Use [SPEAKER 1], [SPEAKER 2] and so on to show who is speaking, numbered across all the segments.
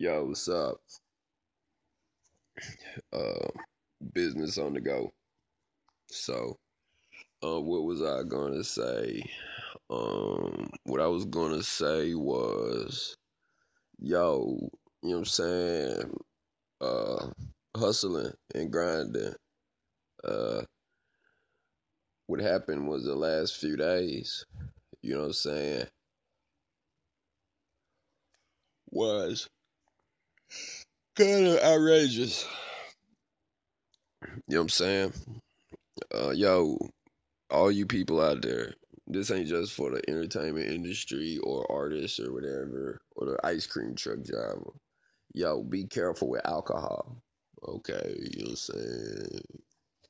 [SPEAKER 1] Yo, what's up? Uh, business on the go. So, uh, what was I gonna say? Um, what I was gonna say was, yo, you know what I'm saying? Uh, hustling and grinding. Uh, what happened was the last few days, you know what I'm saying? Was kind of outrageous. You know what I'm saying? Uh, yo, all you people out there, this ain't just for the entertainment industry or artists or whatever, or the ice cream truck driver. Yo, be careful with alcohol. Okay, you know what I'm saying?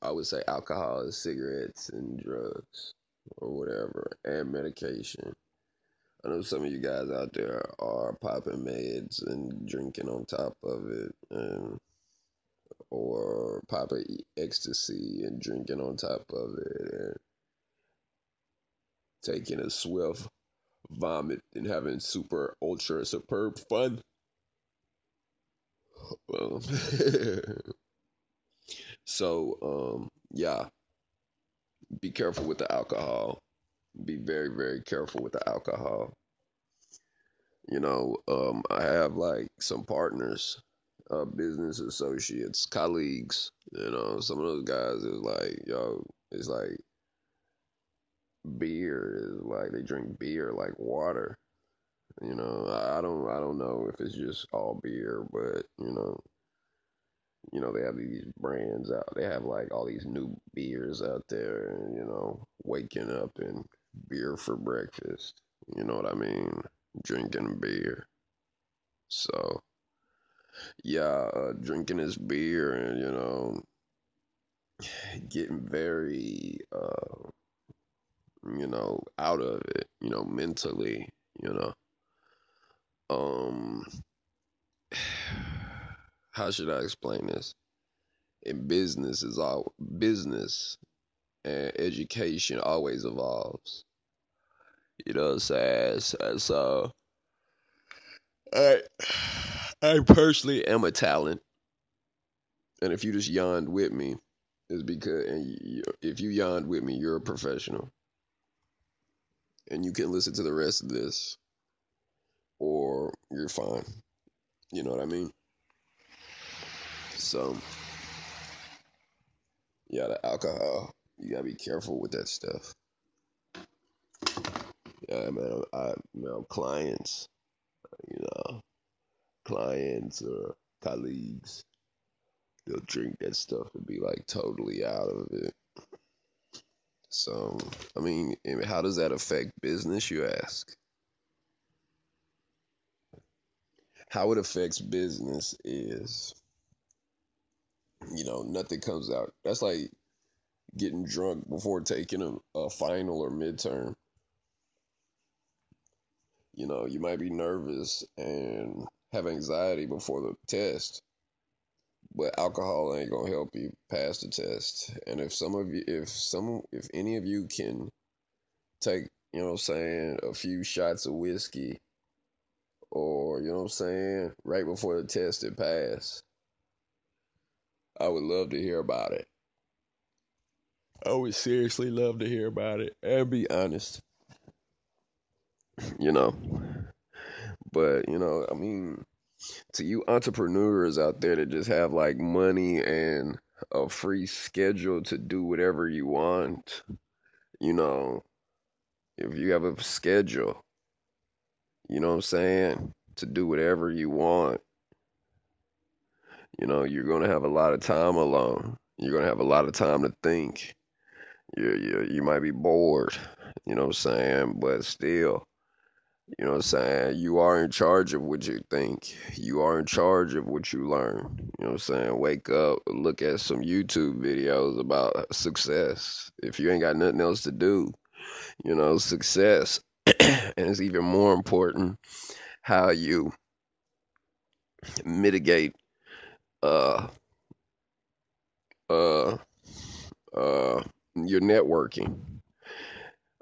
[SPEAKER 1] I would say alcohol cigarettes and drugs or whatever, and medication. I know some of you guys out there are popping meds and drinking on top of it, and or popping ecstasy and drinking on top of it, and taking a swift vomit and having super ultra superb fun. Well, so um, yeah, be careful with the alcohol. Be very very careful with the alcohol. You know, um, I have like some partners, uh, business associates, colleagues. You know, some of those guys is like, yo, it's like beer is like they drink beer like water. You know, I don't I don't know if it's just all beer, but you know, you know they have these brands out. They have like all these new beers out there, and you know, waking up and beer for breakfast. You know what I mean? Drinking beer. So, yeah, uh, drinking his beer and you know, getting very, uh, you know, out of it. You know, mentally. You know, um, how should I explain this? In business is all business and education always evolves. You know what I'm saying? So, so I I personally am a talent. And if you just yawned with me, it's because and you, if you yawned with me, you're a professional. And you can listen to the rest of this or you're fine. You know what I mean? So yeah, the alcohol, you gotta be careful with that stuff. Yeah, man, I you know clients, you know, clients or colleagues, they'll drink that stuff and be like totally out of it. So, I mean, how does that affect business, you ask? How it affects business is, you know, nothing comes out. That's like getting drunk before taking a, a final or midterm. You know, you might be nervous and have anxiety before the test, but alcohol ain't gonna help you pass the test. And if some of you, if some, if any of you can take, you know what I'm saying, a few shots of whiskey or, you know what I'm saying, right before the test it pass, I would love to hear about it. I would seriously love to hear about it and be honest. You know, but, you know, I mean, to you entrepreneurs out there that just have like money and a free schedule to do whatever you want, you know, if you have a schedule, you know what I'm saying, to do whatever you want, you know, you're going to have a lot of time alone. You're going to have a lot of time to think. You you you might be bored, you know what I'm saying, but still you know what I'm saying? You are in charge of what you think. You are in charge of what you learn. You know what I'm saying? Wake up, look at some YouTube videos about success. If you ain't got nothing else to do, you know, success. and it's even more important how you mitigate uh uh uh your networking.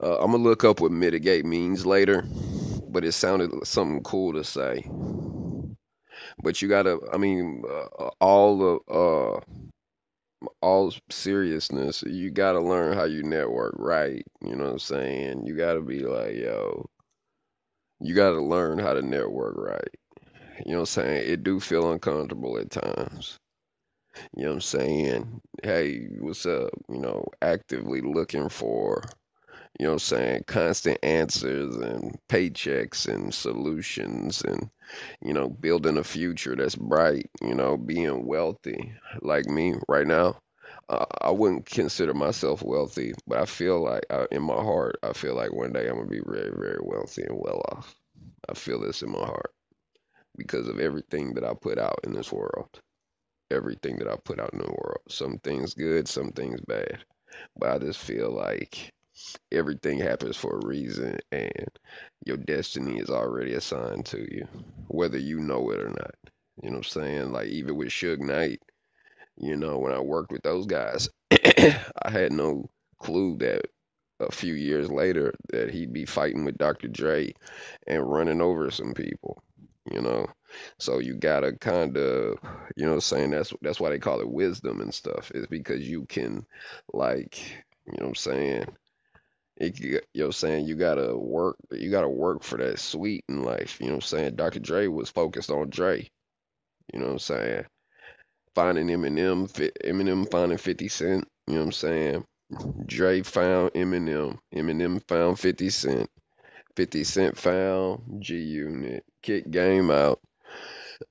[SPEAKER 1] Uh, I'm gonna look up what mitigate means later, but it sounded something cool to say. But you gotta, I mean, uh, all the uh, all seriousness, you gotta learn how you network right. You know what I'm saying? You gotta be like, yo, you gotta learn how to network right. You know what I'm saying? It do feel uncomfortable at times. You know what I'm saying? Hey, what's up? You know, actively looking for you know what I'm saying, constant answers and paychecks and solutions and, you know, building a future that's bright, you know, being wealthy. Like me right now, uh, I wouldn't consider myself wealthy, but I feel like in my heart, I feel like one day I'm gonna be very, very wealthy and well off. I feel this in my heart because of everything that I put out in this world. Everything that I put out in the world. Some things good, some things bad. But I just feel like everything happens for a reason and your destiny is already assigned to you, whether you know it or not. You know what I'm saying? Like even with Suge Knight, you know, when I worked with those guys, I had no clue that a few years later that he'd be fighting with Dr. Dre and running over some people, you know. So you gotta kind of, you know, saying that's that's why they call it wisdom and stuff. Is because you can, like, you know, what I'm saying it, you know what I'm saying? You gotta work, you gotta work for that sweet in life. You know what I'm saying? Dr. Dre was focused on Dre. You know what I'm saying? Finding Eminem, Eminem finding 50 Cent. You know what I'm saying? Dre found Eminem. Eminem found 50 Cent. 50 Cent found G Unit. Kick game out.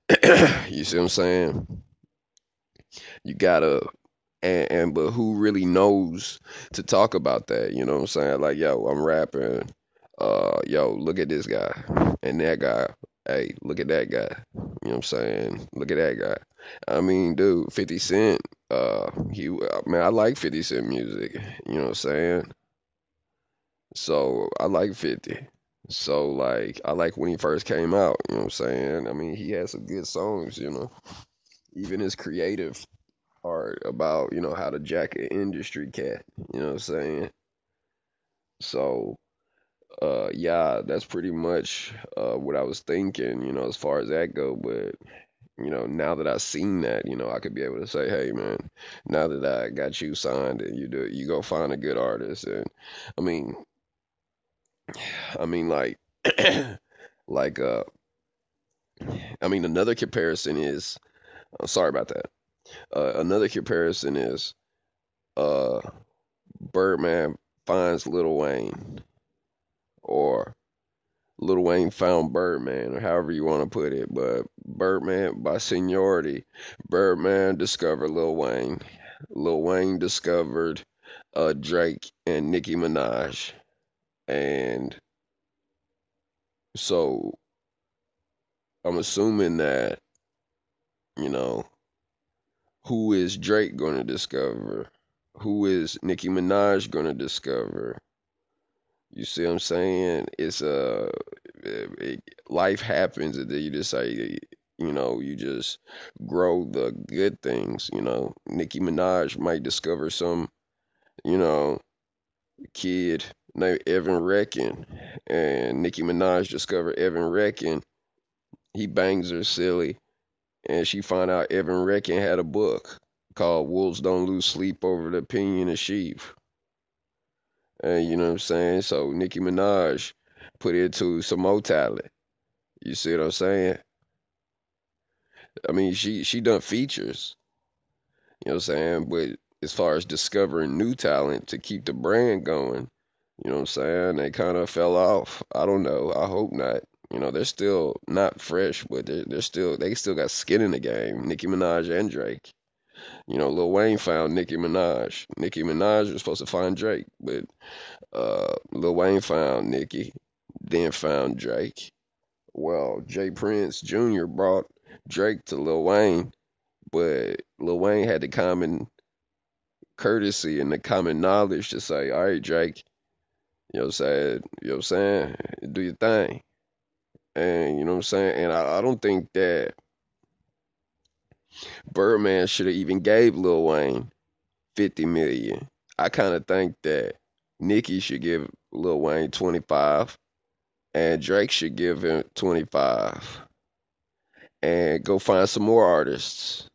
[SPEAKER 1] you see what I'm saying? You gotta and, and but who really knows to talk about that? You know what I'm saying? Like, yo, I'm rapping. Uh, yo, look at this guy and that guy. Hey, look at that guy. You know what I'm saying? Look at that guy. I mean, dude, 50 Cent. Uh, he, man, I like 50 Cent music. You know what I'm saying? So I like 50. So like, I like when he first came out. You know what I'm saying? I mean, he had some good songs. You know, even his creative art about, you know, how to jack an industry cat. You know what I'm saying? So, uh, yeah, that's pretty much uh, what I was thinking, you know, as far as that go. But, you know, now that I've seen that, you know, I could be able to say, hey, man, now that I got you signed and you do, it, you go find a good artist. And I mean, I mean, like, like, uh, I mean, another comparison is, uh, sorry about that. Uh, another comparison is, uh, Birdman finds Lil Wayne, or Lil Wayne found Birdman, or however you want to put it. But Birdman, by seniority, Birdman discovered Lil Wayne. Lil Wayne discovered uh, Drake and Nicki Minaj. And so I'm assuming that, you know, who is Drake going to discover? Who is Nicki Minaj going to discover? You see what I'm saying? It's a uh, it, life happens, and then you just say, you know, you just grow the good things. You know, Nicki Minaj might discover some, you know, kid named Evan Reckon, and Nicki Minaj discovered Evan Reckon. He bangs her silly, and she found out Evan Reckon had a book called Wolves Don't Lose Sleep Over the Opinion of Sheep. And you know what I'm saying? So Nicki Minaj put it to some more talent. You see what I'm saying? I mean, she she done features. You know what I'm saying? But as far as discovering new talent to keep the brand going, you know what I'm saying? They kind of fell off. I don't know. I hope not. You know, they're still not fresh, but they're, they're still they still got skin in the game. Nicki Minaj and Drake. You know, Lil Wayne found Nicki Minaj. Nicki Minaj was supposed to find Drake, but uh, Lil Wayne found Nicki, then found Drake. Well, J. Prince Jr. brought Drake to Lil Wayne, but Lil Wayne had the common courtesy and the common knowledge to say, all right, Drake, you know what I'm saying? You know what I'm saying? Do your thing. And you know what I'm saying? And I, I don't think that Birdman should have even gave Lil Wayne 50 million. I kind of think that Nicki should give Lil Wayne 25 and Drake should give him 25. and go find some more artists.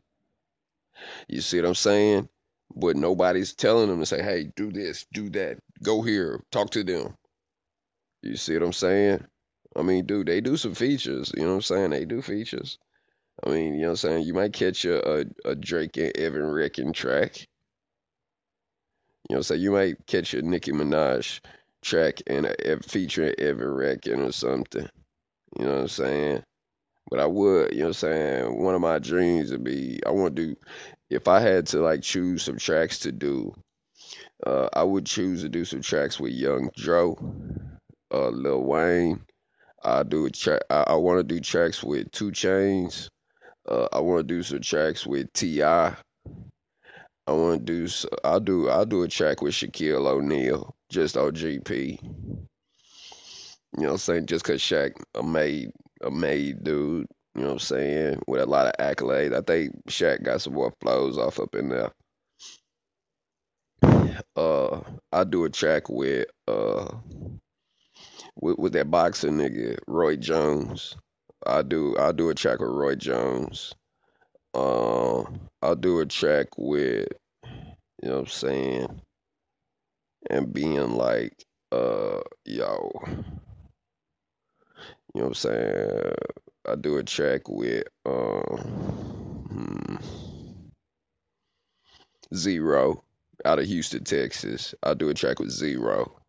[SPEAKER 1] You see what I'm saying? But nobody's telling them to say, hey, do this, do that, go here, talk to them. You see what I'm saying? I mean, dude, they do some features. You know what I'm saying? They do features. I mean, you know what I'm saying? You might catch a, a, a Drake and Evan Reckon track. You know what I'm saying? You might catch a Nicki Minaj track and a, featuring Evan Reckon or something. You know what I'm saying? But I would, you know what I'm saying? One of my dreams would be I want to do if I had to like choose some tracks to do, uh, I would choose to do some tracks with Young Dro, uh, Lil Wayne. I do a track. I, I want to do tracks with 2 Chainz. Uh, I want to do some tracks with T.I. I want to do. I'll do. I'll do a track with Shaquille O'Neal, just OGP. You know what I'm saying? Just cause Shaq a made a made dude. You know what I'm saying? With a lot of accolades. I think Shaq got some more flows off up in there. Uh, I do a track with uh with, with that boxing nigga Roy Jones. I do I do a track with Roy Jones. Uh, I'll do a track with you know what I'm saying, and being like, uh, yo, you know what I'm saying. I do a track with um hmm, Z-Ro out of Houston, Texas. I do a track with Z-Ro,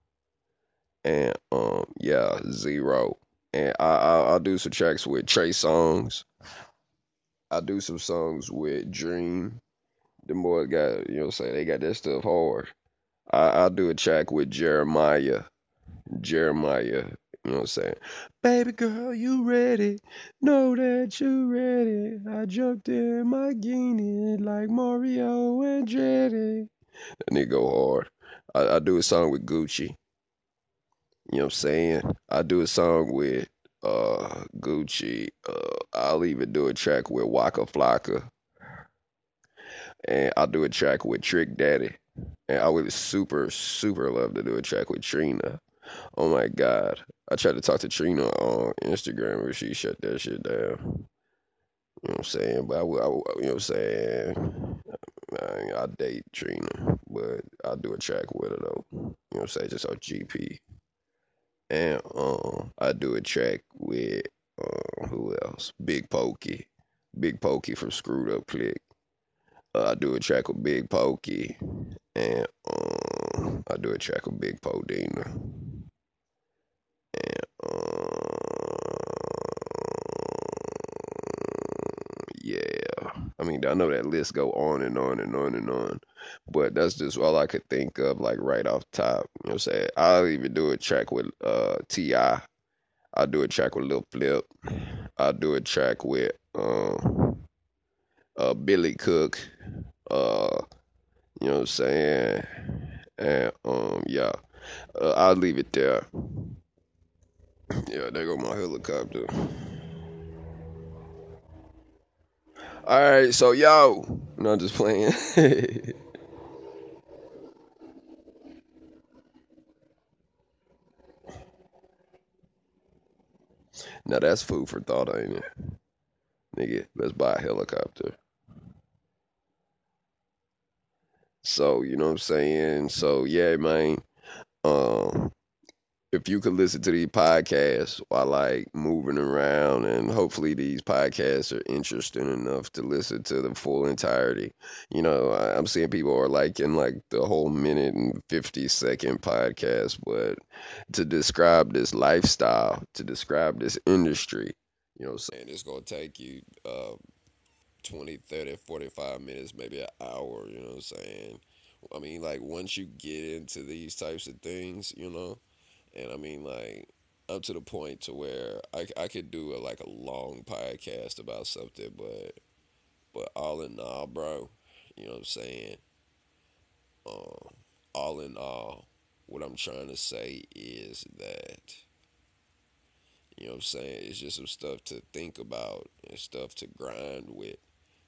[SPEAKER 1] and um yeah, Z-Ro, and I, I I'll do some tracks with Trey Songz. I do some songs with Dream. The boys got you know what saying they got that stuff hard. I I'll do a track with Jeremih. Jeremih. You know what I'm saying? Baby girl, you ready? Know that you ready. I jumped in my guinea like Mario Andretti. That nigga go hard. I, I do a song with Gucci. You know what I'm saying? I do a song with uh Gucci. Uh I'll even do a track with Waka Flocka. And I'll do a track with Trick Daddy. And I would super, super love to do a track with Trina. Oh my God. I tried to talk to Trina on Instagram, but she shut that shit down. You know what I'm saying? But I, I you know what I'm saying? I, I date Trina, but I'll do a track with her though. You know what I'm saying? Just on GP. And um, I do a track with uh, who else? Big Pokey. Big Pokey from Screwed Up Click. Uh, I do a track with Big Pokey. And um, I do a track with Big Podina. And yeah, I mean, I know that list go on and on and on and on, but that's just all I could think of, like right off top. You know what I'm saying? I'll even do a track with uh T.I. I'll do a track with Lil Flip. I'll do a track with um uh Billy Cook. Uh, you know what I'm saying? And um yeah, uh, I'll leave it there. Yeah, there go my helicopter. All right, so yo, no, I'm just playing. now that's food for thought, ain't it? Nigga, let's buy a helicopter. So, you know what I'm saying? So, yeah, man. Um, if you could listen to these podcasts while like moving around and hopefully these podcasts are interesting enough to listen to the full entirety. You know I, am seeing people are liking like the whole minute and 50 second podcast but to describe this lifestyle to describe this industry you know saying? It's going to take you uh 20 30 45 minutes maybe an hour you know what i'm saying? I mean like once you get into these types of things you know and I mean like up to the point to where I, I could do a, like a long podcast about something, but but all in all, bro, you know what I'm saying? Um, all in all, what I'm trying to say is that you know what I'm saying it's just some stuff to think about and stuff to grind with.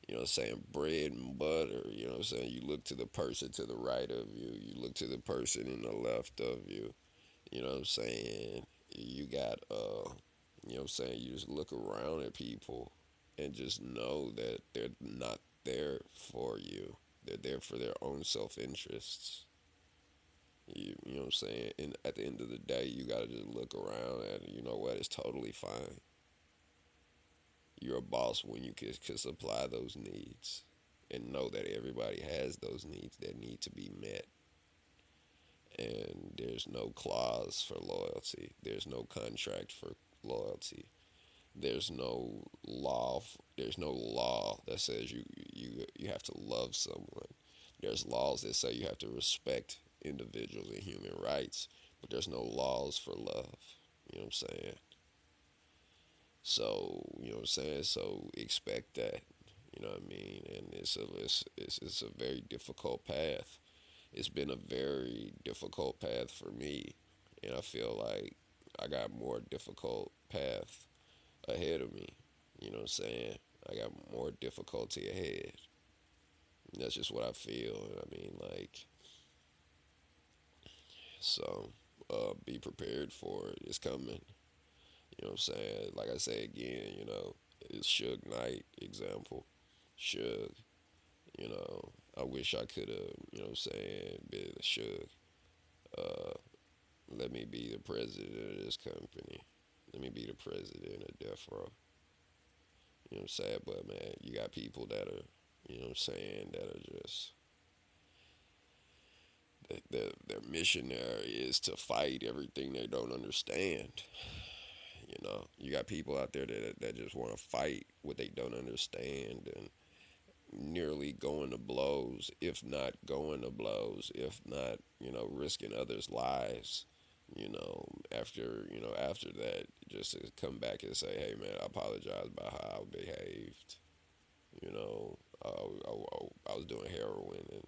[SPEAKER 1] You know what I'm saying? Bread and butter. You know what I'm saying? You look to the person to the right of you. You look to the person in the left of you you know what I'm saying? You got uh you know what I'm saying, you just look around at people and just know that they're not there for you. They're there for their own self interests. You, you know what I'm saying? And at the end of the day, you got to just look around and you know what? It's totally fine. You're a boss when you can, can supply those needs and know that everybody has those needs that need to be met. And there's no clause for loyalty, there's no contract for loyalty. There's no law. There's no law that says you you you have to love someone. There's laws that say you have to respect individuals and human rights, but there's no laws for love. You know what I'm saying? So you know what I'm saying. So expect that. You know what I mean? And it's a it's it's, it's a very difficult path. It's been a very difficult path for me, and I feel like I got more difficult path ahead of me. You know what I'm saying? I got more difficulty ahead. That's just what I feel. And I mean, like, so uh, be prepared for it. It's coming. You know what I'm saying? Like I say again, you know, it's Suge Knight example. Suge, you know, I wish I could have, you know what I'm saying, been Suge. Uh, let me be the president of this company. Let me be the president of Death Row. You know what I'm saying? But man, you got people that are, you know what I'm saying, that are just their their mission there is to fight everything they don't understand. You know, you got people out there that that just want to fight what they don't understand and nearly going to blows, if not going to blows, if not, you know, risking others' lives you know, after you know after that, just to come back and say, hey man, I apologize about how I behaved. You know, I, I, I was doing heroin and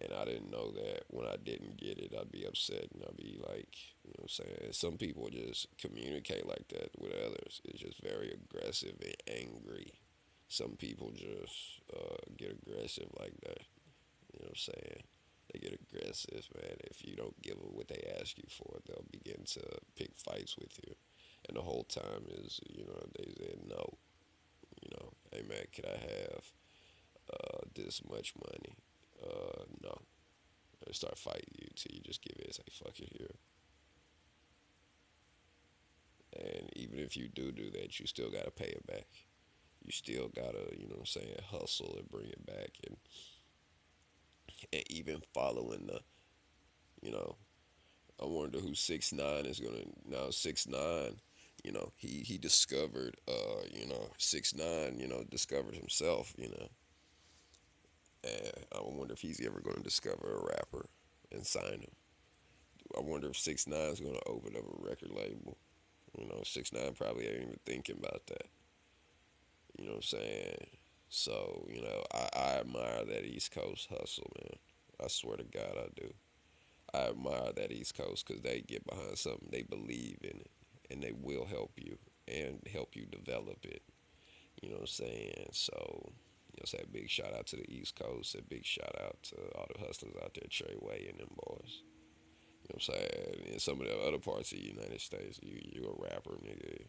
[SPEAKER 1] and I didn't know that when I didn't get it, I'd be upset and I'd be like, you know, what I'm saying some people just communicate like that with others. It's just very aggressive and angry. Some people just uh, get aggressive like that. You know what I'm saying? They get aggressive, man. If you don't give them what they ask you for, they'll begin to pick fights with you. And the whole time is, you know, they say no. You know, hey man, can I have uh, this much money? Uh, no. They start fighting you till you just give it and say, fuck it here. And even if you do do that, you still gotta pay it back. You still gotta, you know what I'm saying, hustle and bring it back. And and even following the, you know, I wonder who six nine is gonna now six nine. You know, he he discovered, uh, you know, six nine. You know, discovered himself. You know, and I wonder if he's ever gonna discover a rapper and sign him. I wonder if six nine is gonna open up a record label. You know, six nine probably ain't even thinking about that. You know what I'm saying? So, you know, I, I admire that East Coast hustle, man. I swear to God, I do. I admire that East Coast because they get behind something, they believe in it, and they will help you and help you develop it. You know what I'm saying? So, you know, say a big shout out to the East Coast, a big shout out to all the hustlers out there, Trey Way and them boys. You know what I'm saying? In some of the other parts of the United States, you you a rapper, nigga.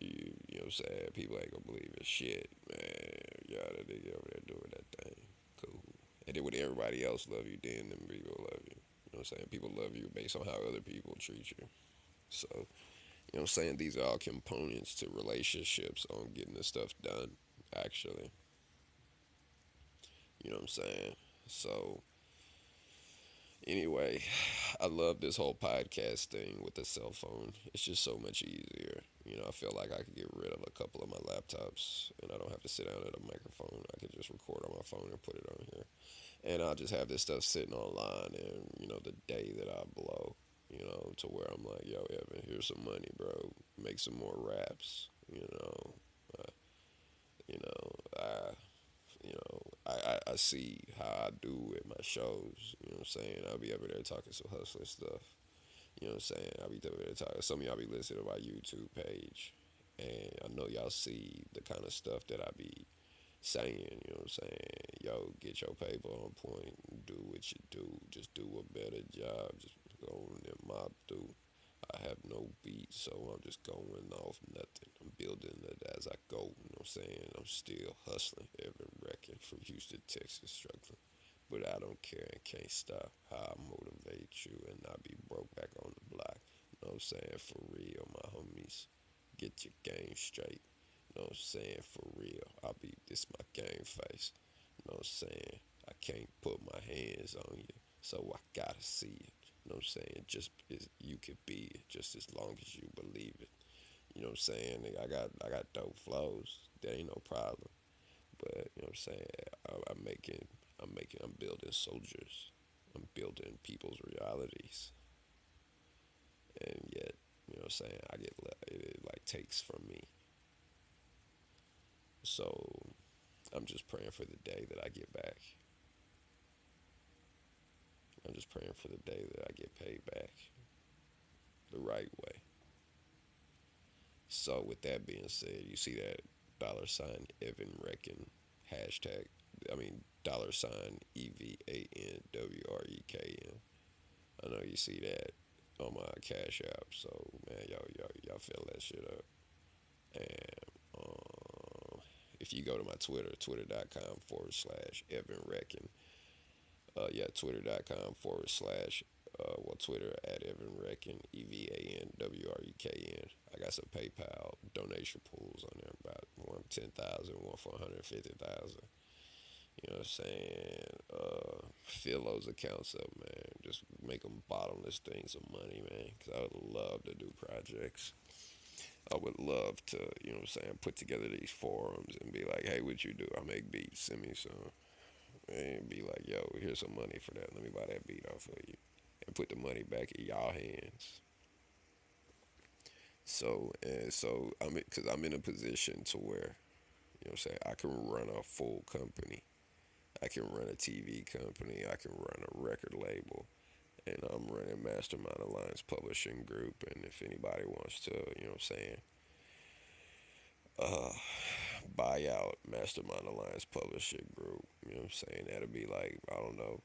[SPEAKER 1] You, you know what I'm saying? People ain't gonna believe it. Shit, man. Y'all that nigga over there doing that thing. Cool. And then when everybody else love you, then them people love you. You know what I'm saying? People love you based on how other people treat you. So, you know what I'm saying? These are all components to relationships on getting this stuff done, actually. You know what I'm saying? So, anyway, I love this whole podcast thing with the cell phone. It's just so much easier. You know, I feel like I could get rid of a couple of my laptops and I don't have to sit down at a microphone. I could just record on my phone and put it on here. And I'll just have this stuff sitting online and, you know, the day that I blow, you know, to where I'm like, yo, Evan, here's some money, bro. Make some more raps, you know. Uh, you know, I you know, I, I, I see how I do at my shows. You know what I'm saying? I'll be over there talking some hustler stuff. You know what I'm saying? I'll be talking. Some of y'all be listening to my YouTube page. And I know y'all see the kind of stuff that I be saying. You know what I'm saying? Yo, get your paper on point. Do what you do. Just do a better job. Just go on and mob through. I have no beat, so I'm just going off nothing. I'm building it as I go. You know what I'm saying? I'm still hustling, Evan Reckon from Houston, Texas, struggling. But I don't care and can't stop how I motivate you and not be broke back on the block. You know what I'm saying? For real, my homies. Get your game straight. Know what I'm saying? For real. I'll be this my game face. Know what I'm saying? I can't put my hands on you. So I gotta see it. You know what I'm saying? Just as you could be it, just as long as you believe it. You know what I'm saying? I got I got dope flows. That ain't no problem. But you know what I'm saying? I, I'm making I'm making I'm building soldiers. I'm building people's realities. And yet, you know what I'm saying? I get it, it like takes from me. So I'm just praying for the day that I get back. I'm just praying for the day that I get paid back the right way. So with that being said, you see that dollar sign Evan Reckon hashtag. I mean dollar sign E V A N W R E K N. I know you see that on my Cash App. So man, y'all y'all y'all fill that shit up. And um, if you go to my Twitter, twitter.com forward slash Evan Reckon. Uh, yeah, twitter.com forward slash uh, well, Twitter at Evan Reckon, E V A N W R E K N. I got some PayPal donation pools on there, about one ten thousand, one. You know what I'm saying? Uh, fill those accounts up, man. Just make them bottomless things of money, man. Because I would love to do projects. I would love to, you know what I'm saying, put together these forums and be like, hey, what you do? I make beats, send me some. And be like, yo, here's some money for that. Let me buy that beat off of you. And put the money back in y'all hands. So, and so, I'm, because I'm in a position to where, you know what I'm saying, I can run a full company I can run a TV company. I can run a record label. And I'm running Mastermind Alliance Publishing Group. And if anybody wants to, you know what I'm saying, uh, buy out Mastermind Alliance Publishing Group, you know what I'm saying, that'll be like, I don't know,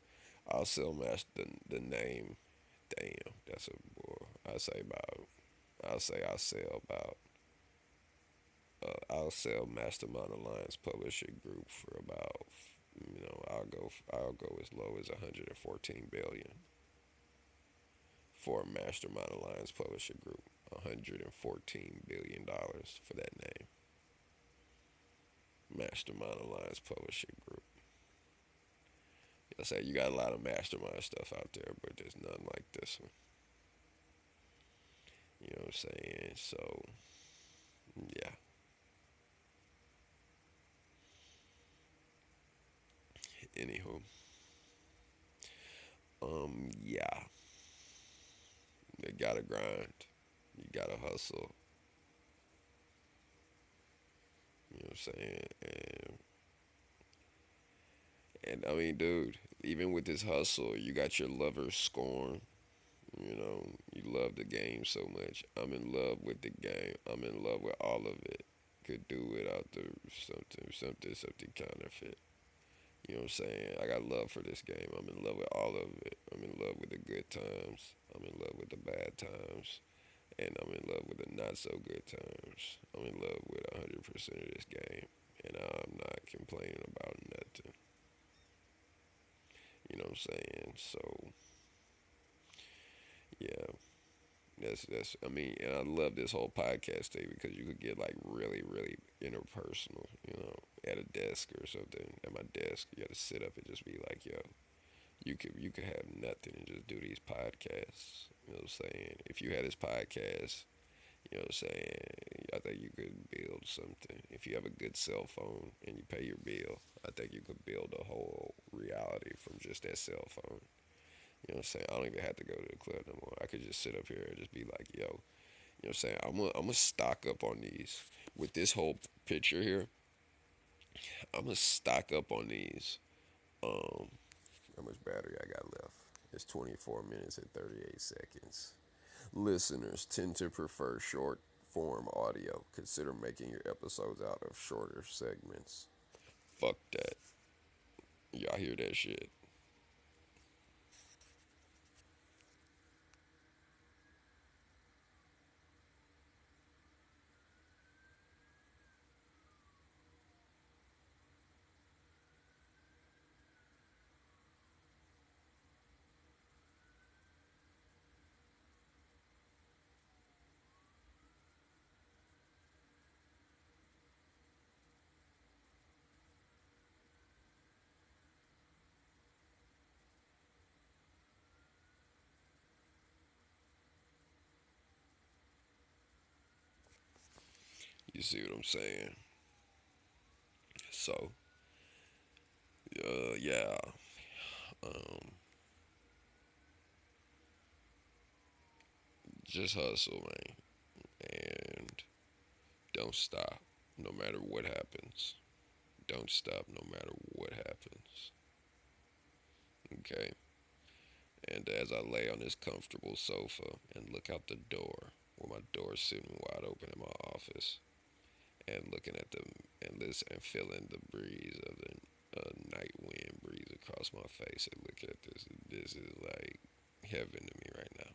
[SPEAKER 1] I'll sell master, the, the name. Damn, that's a, boy, I say about, I'll say I'll sell about, uh, I'll sell Mastermind Alliance Publishing Group for about you know, I'll go I'll go as low as 114 billion for Mastermind Alliance Publisher Group. 114 billion dollars for that name. Mastermind Alliance Publishing Group. I say you got a lot of mastermind stuff out there, but there's none like this one. You know what I'm saying? So, yeah. anywho. Um, yeah. You gotta grind. You gotta hustle. You know what I'm saying? And, and I mean, dude, even with this hustle, you got your lover scorn. You know, you love the game so much. I'm in love with the game. I'm in love with all of it. Could do without the something, something, something counterfeit. You know what I'm saying? I got love for this game. I'm in love with all of it. I'm in love with the good times. I'm in love with the bad times. And I'm in love with the not so good times. I'm in love with 100% of this game. And I'm not complaining about nothing. You know what I'm saying? So, yeah. That's that's I mean, and I love this whole podcast thing because you could get like really, really interpersonal, you know, at a desk or something. At my desk, you gotta sit up and just be like, yo, you could you could have nothing and just do these podcasts. You know what I'm saying? If you had this podcast, you know what I'm saying, I think you could build something. If you have a good cell phone and you pay your bill, I think you could build a whole reality from just that cell phone. You know what I'm saying? I don't even have to go to the club no more. I could just sit up here and just be like, yo, you know what I'm saying? I'm gonna I'm gonna stock up on these with this whole picture here. I'm gonna stock up on these. Um, how much battery I got left? It's 24 minutes and 38 seconds. Listeners tend to prefer short form audio. Consider making your episodes out of shorter segments. Fuck that. Y'all hear that shit? You see what I'm saying? So, uh, yeah. Um, just hustle, man, and don't stop, no matter what happens. Don't stop, no matter what happens. Okay. And as I lay on this comfortable sofa and look out the door, where my door's sitting wide open in my office, and looking at them and listen and feeling the breeze of the uh, night wind breeze across my face, and look at this. This is like heaven to me right now.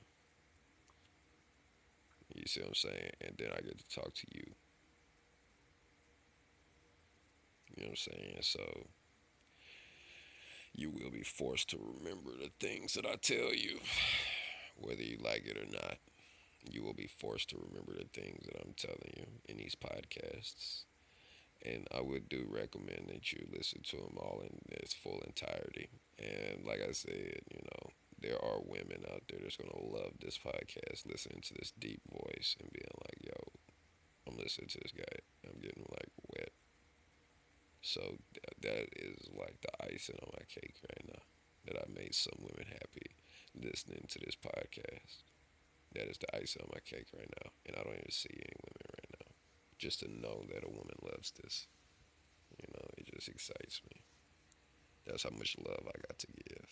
[SPEAKER 1] You see what I'm saying? And then I get to talk to you. You know what I'm saying? So you will be forced to remember the things that I tell you, whether you like it or not. You will be forced to remember the things that I'm telling you in these podcasts. And I would do recommend that you listen to them all in its full entirety. And like I said, you know, there are women out there that's going to love this podcast, listening to this deep voice and being like, yo, I'm listening to this guy. I'm getting like wet. So that is like the icing on my cake right now. That I made some women happy listening to this podcast. That is the icing on my cake right now. And I don't even see any women right now. Just to know that a woman loves this. You know, it just excites me. That's how much love I got to give.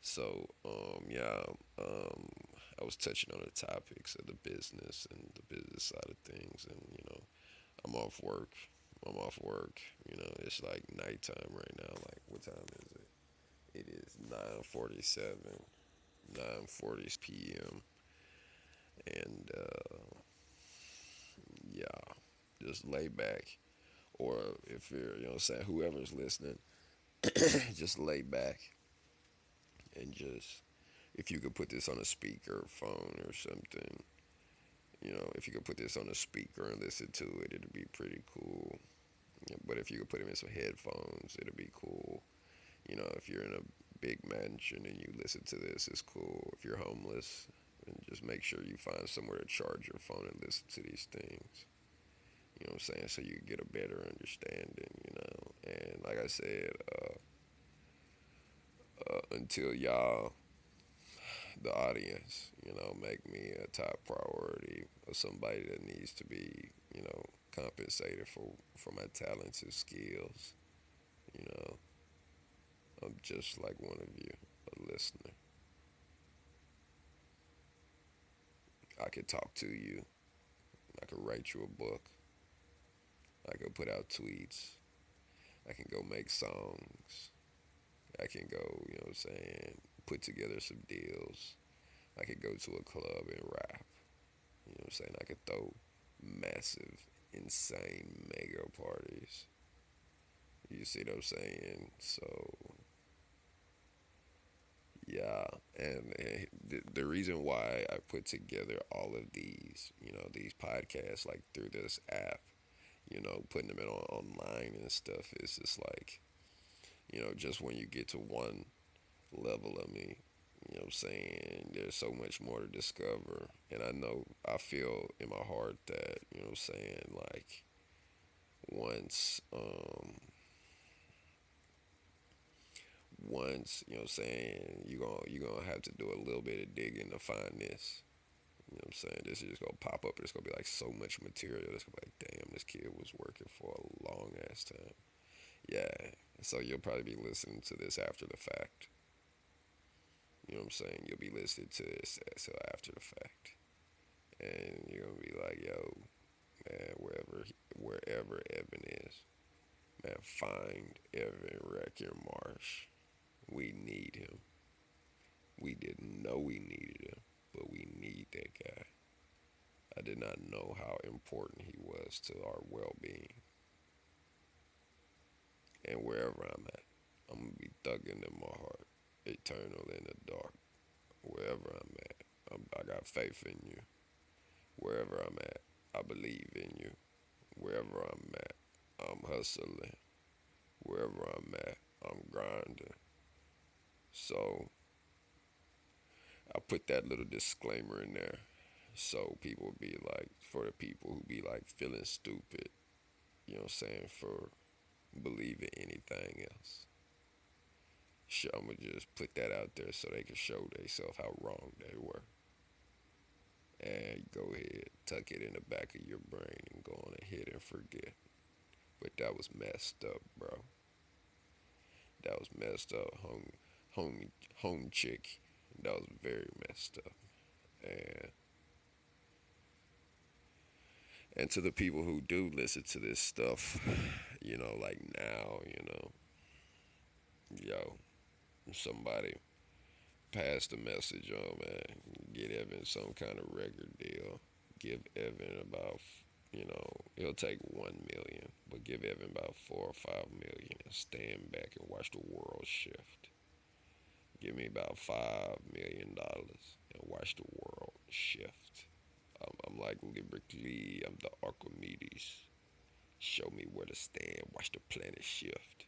[SPEAKER 1] So, um, yeah, um, I was touching on the topics of the business and the business side of things, and you know, I'm off work. I'm off work. You know, it's like nighttime right now. Like, what time is it? It is 9:47, 9:40 p.m. And uh, yeah, just lay back, or if you're, you know, what I'm saying whoever's listening, just lay back and just if you could put this on a speaker phone or something you know if you could put this on a speaker and listen to it it'd be pretty cool. But if you could put them in some headphones it'd be cool. You know if you're in a big mansion and you listen to this it's cool. If you're homeless and just make sure you find somewhere to charge your phone and listen to these things. You know what i'm saying? So you get a better understanding you know? And like i said uh, uh, until y'all, the audience, you know, make me a top priority or somebody that needs to be, you know, compensated for for my talents and skills. You know, Just like one of you, a listener. I could talk to you. I could write you a book. I could put out tweets. I can go make songs. I can go, you know what I'm saying, put together some deals. I could go to a club and rap. You know what I'm saying? I could throw massive, insane mega parties. You see what I'm saying? So, And, and the, the reason why I put together all of these, you know, these podcasts, like through this app, you know, putting them in on, online and stuff, is just like, you know, just when you get to one level of me, you know what I'm saying? There's so much more to discover. And I know, I feel in my heart that, you know what I'm saying, like, once, um, once, you know what I'm saying, you're going you're gonna have to do a little bit of digging to find this. You know what I'm saying? This is just gonna pop up. It's gonna be like so much material. It's gonna be like, damn, this kid was working for a long ass time. Yeah, so you'll probably be listening to this after the fact. You know what I'm saying? You'll be listening to this so after the fact. And you're gonna be like, yo, man, wherever wherever Evan is, man, find Evan Recker Marsh. We need him. We didn't know we needed him, but we need that guy. I did not know how important he was to our well being and wherever I'm at. I'm gonna be thugging in my heart, eternal in the dark. Wherever I'm at, I'm, I got faith in you. Wherever I'm at, I believe in you. Wherever I'm at, I'm hustling. Wherever I'm at, I'm grinding. So I put that little disclaimer in there So people be like, for the people who be like feeling stupid, you know what I'm saying, for believing anything else. Sure, I'm gonna just put that out there so they can show themselves how wrong they were. And go ahead, tuck it in the back of your brain and go on ahead and forget. But that was messed up, bro. That was messed up, home, home, home chick. That was very messed up. And and to the people who do listen to this stuff, you know, like now, you know, yo, somebody pass the message on, man. Get Evan some kind of record deal. Give Evan about, you know, it'll take one million, but give Evan about four or five million and stand back and watch the world shift. Give me about five million dollars and watch the world shift. I'm, I'm like lyrically, I'm the Archimedes. Show me where to stand, watch the planet shift.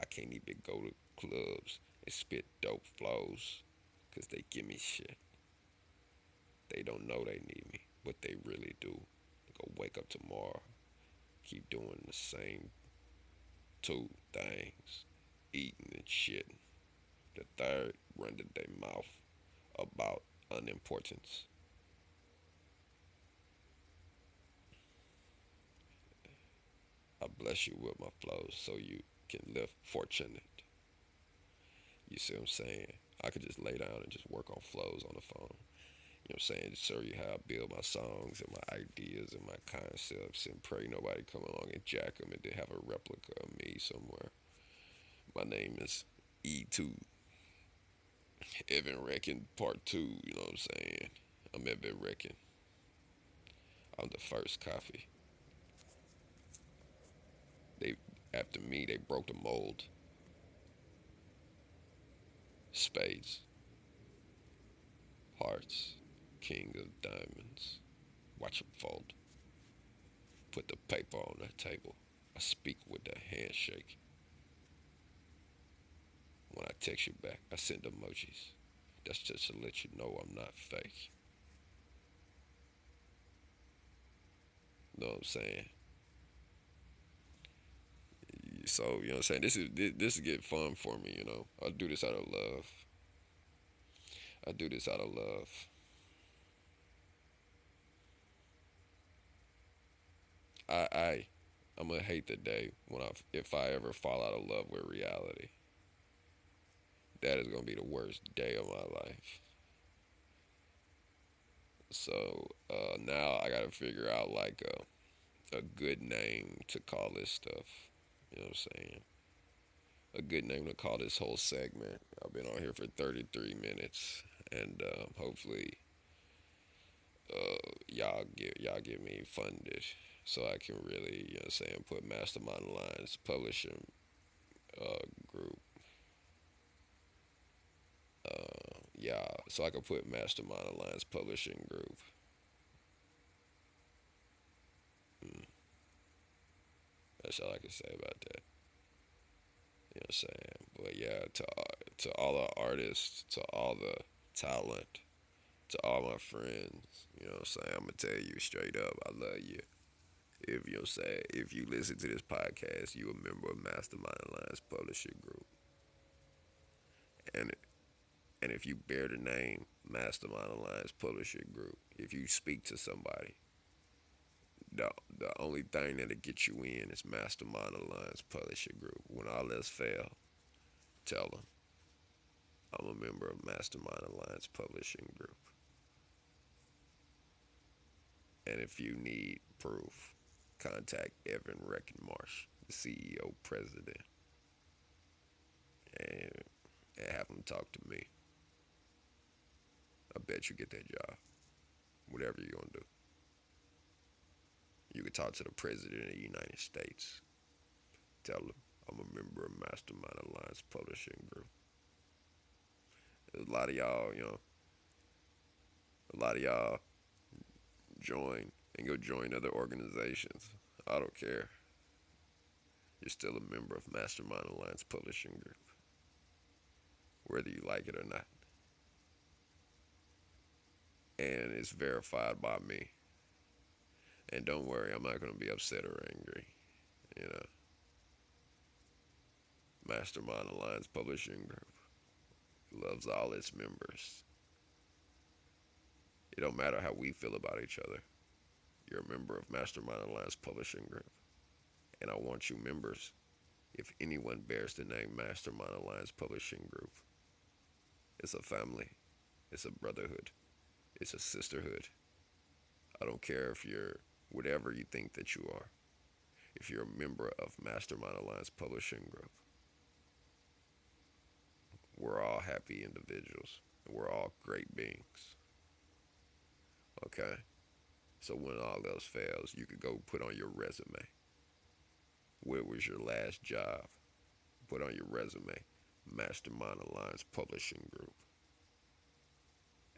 [SPEAKER 1] I can't even go to clubs and spit dope flows because they give me shit. They don't know they need me, but they really do. They go wake up tomorrow, keep doing the same two things, eating and shit. The third, running their mouth about unimportance. I bless you with my flows so you can live fortunate. You see what I'm saying? I could just lay down and just work on flows on the phone. You know what I'm saying? Just show you how I build my songs and my ideas and my concepts and pray nobody come along and jack them and then have a replica of me somewhere. My name is E2. Evan Reckon Part 2, you know what I'm saying? I'm Evan Reckon. I'm the first coffee. They after me they broke the mold. Spades. Hearts. King of diamonds. Watch them fold. Put the paper on the table. I speak with the handshake. When I text you back, I send emojis. That's just to let you know I'm not fake. Know what I'm saying? So, you know what I'm saying? This is this, this get fun for me, you know. I do this out of love. I do this out of love. I I I'm gonna hate the day when I if I ever fall out of love with reality. That is gonna be the worst day of my life. So uh, now I gotta figure out like a a good name to call this stuff. You know what I'm saying? A good name to call this whole segment. I've been on here for 33 minutes, and uh, hopefully, uh, y'all get y'all get me funded so I can really, you know, what I'm saying, put Mastermind Lines Publishing uh, Group. Uh, yeah, so I can put Mastermind Alliance Publishing Group. Mm. That's all I can say about that. You know what I'm saying? But yeah, to to all the artists, to all the talent, to all my friends, you know what I'm saying? I'm gonna tell you straight up, I love you. If you saying, if you listen to this podcast, you a member of Mastermind Alliance Publishing Group. And and if you bear the name Mastermind Alliance Publishing Group, if you speak to somebody the the only thing that'll get you in is Mastermind Alliance Publishing Group. When all else fail, tell them I'm a member of Mastermind Alliance Publishing Group. And if you need proof, contact Evan Reckenmarsh, the CEO president, and, have him talk to me. I bet you get that job. Whatever you're gonna do. You can talk to the President of the United States. Tell him I'm a member of Mastermind Alliance Publishing Group. a lot of y'all, you know, a lot of y'all join and go join other organizations. I don't care. You're still a member of Mastermind Alliance Publishing Group, whether you like it or not. And it's verified by me. And don't worry, I'm not going to be upset or angry. You know, Mastermind Alliance Publishing Group loves all its members. It don't matter how we feel about each other. You're a member of Mastermind Alliance Publishing Group. And I want you members, if anyone bears the name Mastermind Alliance Publishing Group, it's a family, it's a brotherhood, it's a sisterhood. I don't care if you're whatever you think that you are. If you're a member of Mastermind Alliance Publishing Group, we're all happy individuals. We're all great beings. Okay? So when all else fails, you could go put on your resume. Where was your last job? Put on your resume. Mastermind Alliance Publishing Group.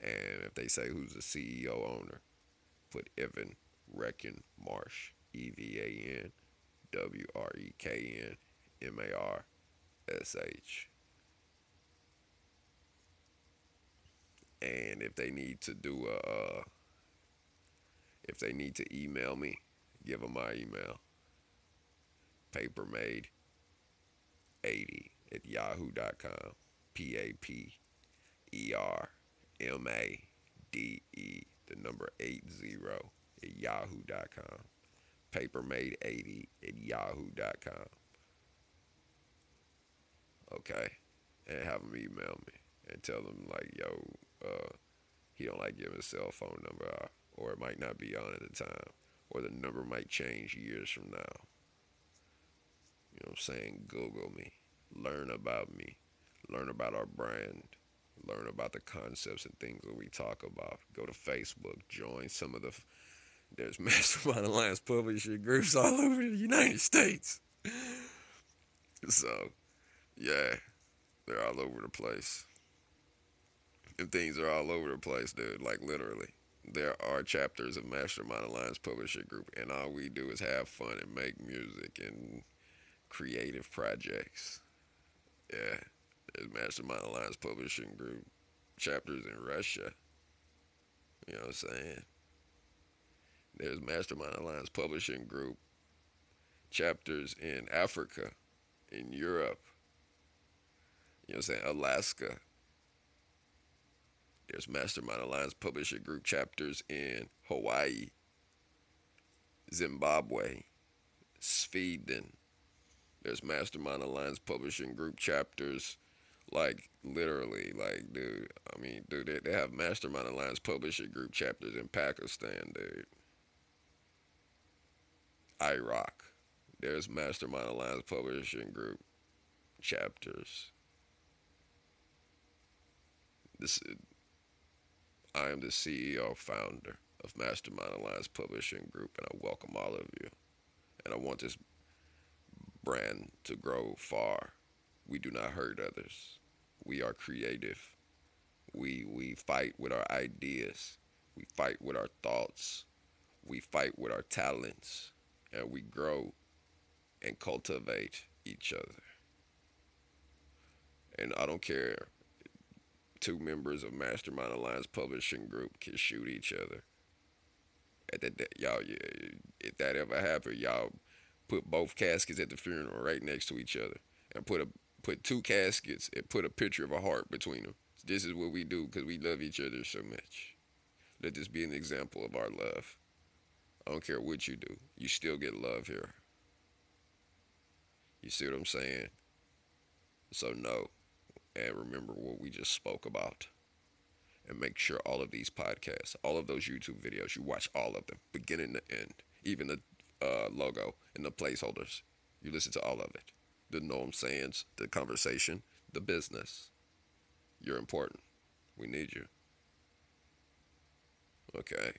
[SPEAKER 1] And if they say who's the CEO owner, put Evan Reckon Marsh. E V A N W R E K N M A R S H. And if they need to do a, uh, if they need to email me, give them my email. Papermade 80 at yahoo.com. P A P E R M A D E, the number 80 at yahoo.com. Papermade80 at yahoo.com. Okay? And have them email me and tell them, like, yo, uh, he don't like giving his cell phone number out, or it might not be on at the time, or the number might change years from now. You know what I'm saying? Google me, learn about me, learn about our brand, learn about the concepts and things that we talk about. Go to Facebook, join some of the. There's Mastermind Alliance publishing groups all over the United States. So, yeah, they're all over the place and things are all over the place, dude. Like literally, there are chapters of Mastermind Alliance Publishing Group, and all we do is have fun and make music and creative projects. Yeah, there's Mastermind Alliance Publishing Group chapters in Russia. You know what I'm saying? There's Mastermind Alliance Publishing Group chapters in Africa, in Europe. You know what I'm saying? Alaska, there's Mastermind Alliance Publishing Group chapters in Hawaii, Zimbabwe, Sweden. There's Mastermind Alliance Publishing Group chapters, like literally, like dude. I mean, dude, they, they have Mastermind Alliance Publishing Group chapters in Pakistan, dude. Iraq. There's Mastermind Alliance Publishing Group chapters. This I am the CEO founder of Mastermind Alliance Publishing Group, and I welcome all of you. And I want this brand to grow far. We do not hurt others. We are creative. We we fight with our ideas. We fight with our thoughts. We fight with our talents, and we grow and cultivate each other. And I don't care two members of Mastermind Alliance Publishing Group can shoot each other. At that, y'all, if that ever happened, y'all put both caskets at the funeral right next to each other, and put a put two caskets and put a picture of a heart between them. This is what we do because we love each other so much. Let this be an example of our love. I don't care what you do, you still get love here. You see what I'm saying? So no and remember what we just spoke about. And make sure all of these podcasts, all of those YouTube videos, you watch all of them, beginning to end, even the uh, logo and the placeholders. You listen to all of it. The norm sayings, the conversation, the business. You're important. We need you. Okay.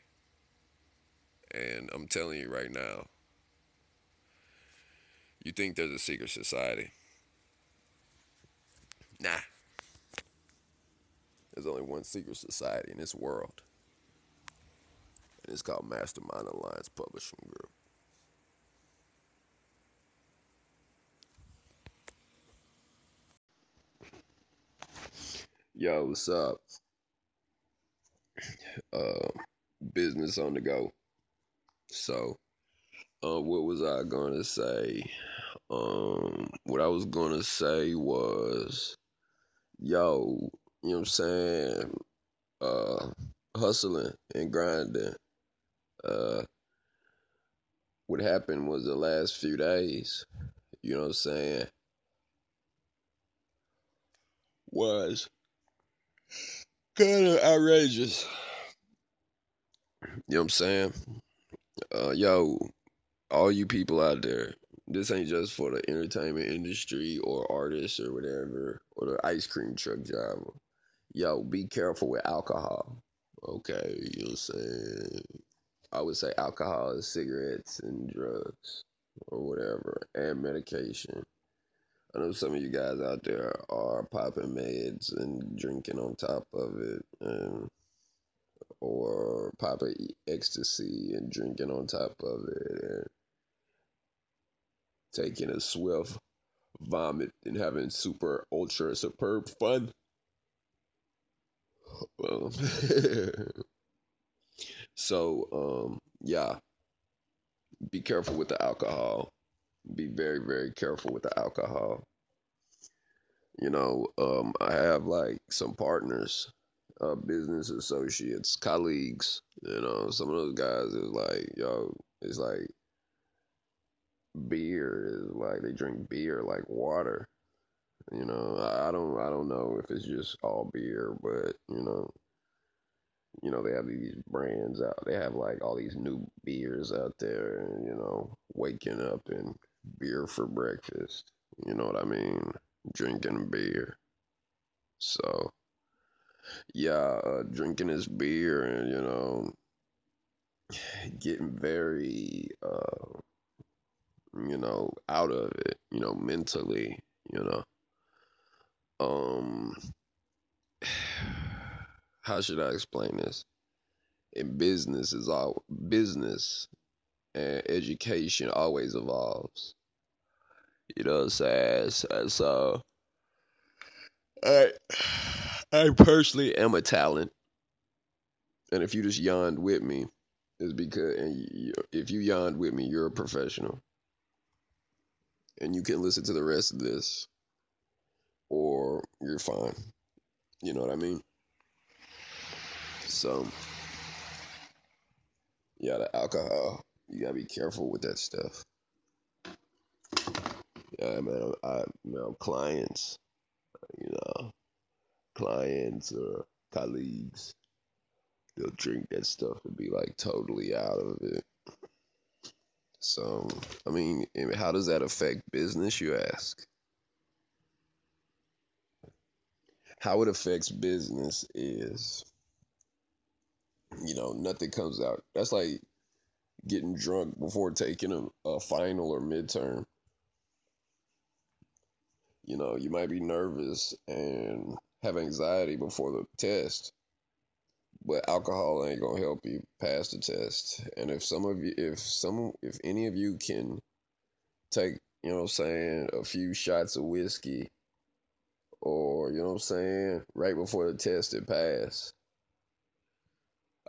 [SPEAKER 1] And I'm telling you right now, you think there's a secret society. Nah. There's only one secret society in this world. And it's called Mastermind Alliance Publishing Group. Yo, what's up? uh, business on the go. So, uh, what was I gonna say? Um, what I was gonna say was, yo, you know what I'm saying? Uh, hustling and grinding. Uh, what happened was the last few days, you know what I'm saying, was kind of outrageous. You know what I'm saying? Uh, yo, all you people out there, this ain't just for the entertainment industry or artists or whatever, or the ice cream truck driver. Yo, be careful with alcohol. Okay, you know what I'm saying? I would say alcohol cigarettes and drugs or whatever, and medication. I know some of you guys out there are popping meds and drinking on top of it, and or popping ecstasy and drinking on top of it, and taking a swift vomit and having super ultra superb fun. Well, so um, yeah, be careful with the alcohol. Be very very careful with the alcohol. You know, um, I have like some partners, uh, business associates, colleagues. You know, some of those guys is like, yo, it's like beer is like they drink beer like water. You know, I, don't I don't know if it's just all beer, but you know, you know they have these brands out. They have like all these new beers out there, and you know, waking up and beer for breakfast. You know what I mean? Drinking beer. So yeah, uh, drinking his beer and you know, getting very uh, you know, out of it. You know, mentally. You know, um, how should I explain this? In business is all business and education always evolves. You know what I'm saying? So, so I I personally am a talent. And if you just yawned with me, it's because and you, if you yawned with me, you're a professional. And you can listen to the rest of this or you're fine. You know what I mean? So yeah, the alcohol, you gotta be careful with that stuff. Yeah, man, I, you know, clients, you know, clients or colleagues, they'll drink that stuff and be like totally out of it. So, I mean, how does that affect business, you ask? How it affects business is, you know, nothing comes out. That's like getting drunk before taking a, a final or midterm. You know, you might be nervous and have anxiety before the test, but alcohol ain't gonna help you pass the test. And if some of you, if some, if any of you can take, you know, what I'm saying, a few shots of whiskey, or you know, what I'm saying, right before the test and pass,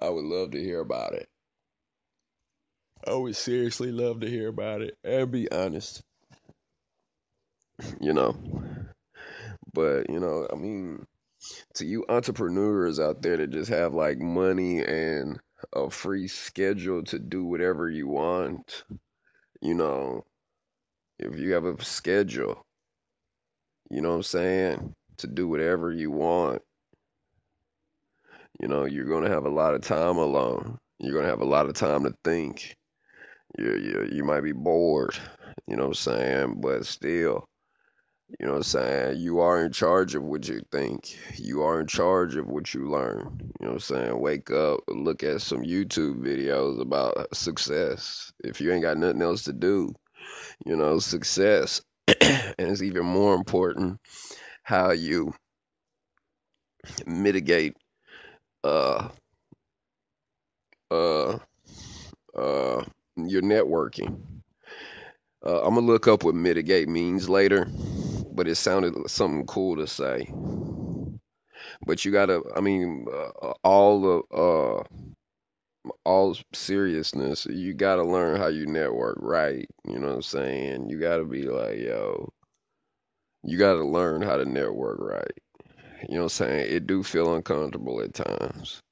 [SPEAKER 1] I would love to hear about it. I would seriously love to hear about it and be honest. You know, but you know, I mean, to you entrepreneurs out there that just have like money and a free schedule to do whatever you want, you know, if you have a schedule, you know what I'm saying, to do whatever you want, you know, you're going to have a lot of time alone. You're going to have a lot of time to think. You you you might be bored, you know what I'm saying, but still You know what I'm saying? You are in charge of what you think. You are in charge of what you learn. You know what I'm saying? Wake up, look at some YouTube videos about success. If you ain't got nothing else to do, you know, success. and it's even more important how you mitigate uh uh uh your networking. Uh, I'm gonna look up what mitigate means later, but it sounded something cool to say. But you gotta, I mean, uh, all the uh, all seriousness, you gotta learn how you network right. You know what I'm saying? You gotta be like, yo, you gotta learn how to network right. You know what I'm saying? It do feel uncomfortable at times.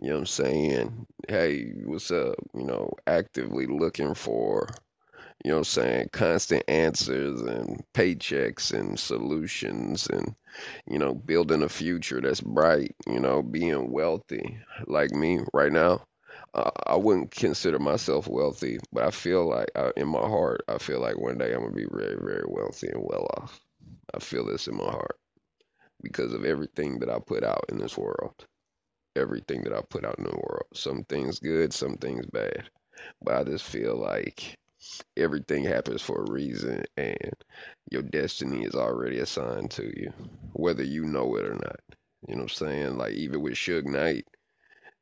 [SPEAKER 1] You know what I'm saying? Hey, what's up? You know, actively looking for you know what I'm saying, constant answers and paychecks and solutions and, you know, building a future that's bright, you know, being wealthy. Like me right now, uh, I wouldn't consider myself wealthy, but I feel like I, in my heart, I feel like one day I'm gonna be very, very wealthy and well off. I feel this in my heart because of everything that I put out in this world. Everything that I put out in the world. Some things good, some things bad. But I just feel like everything happens for a reason and your destiny is already assigned to you, whether you know it or not. You know what I'm saying? Like even with Suge Knight,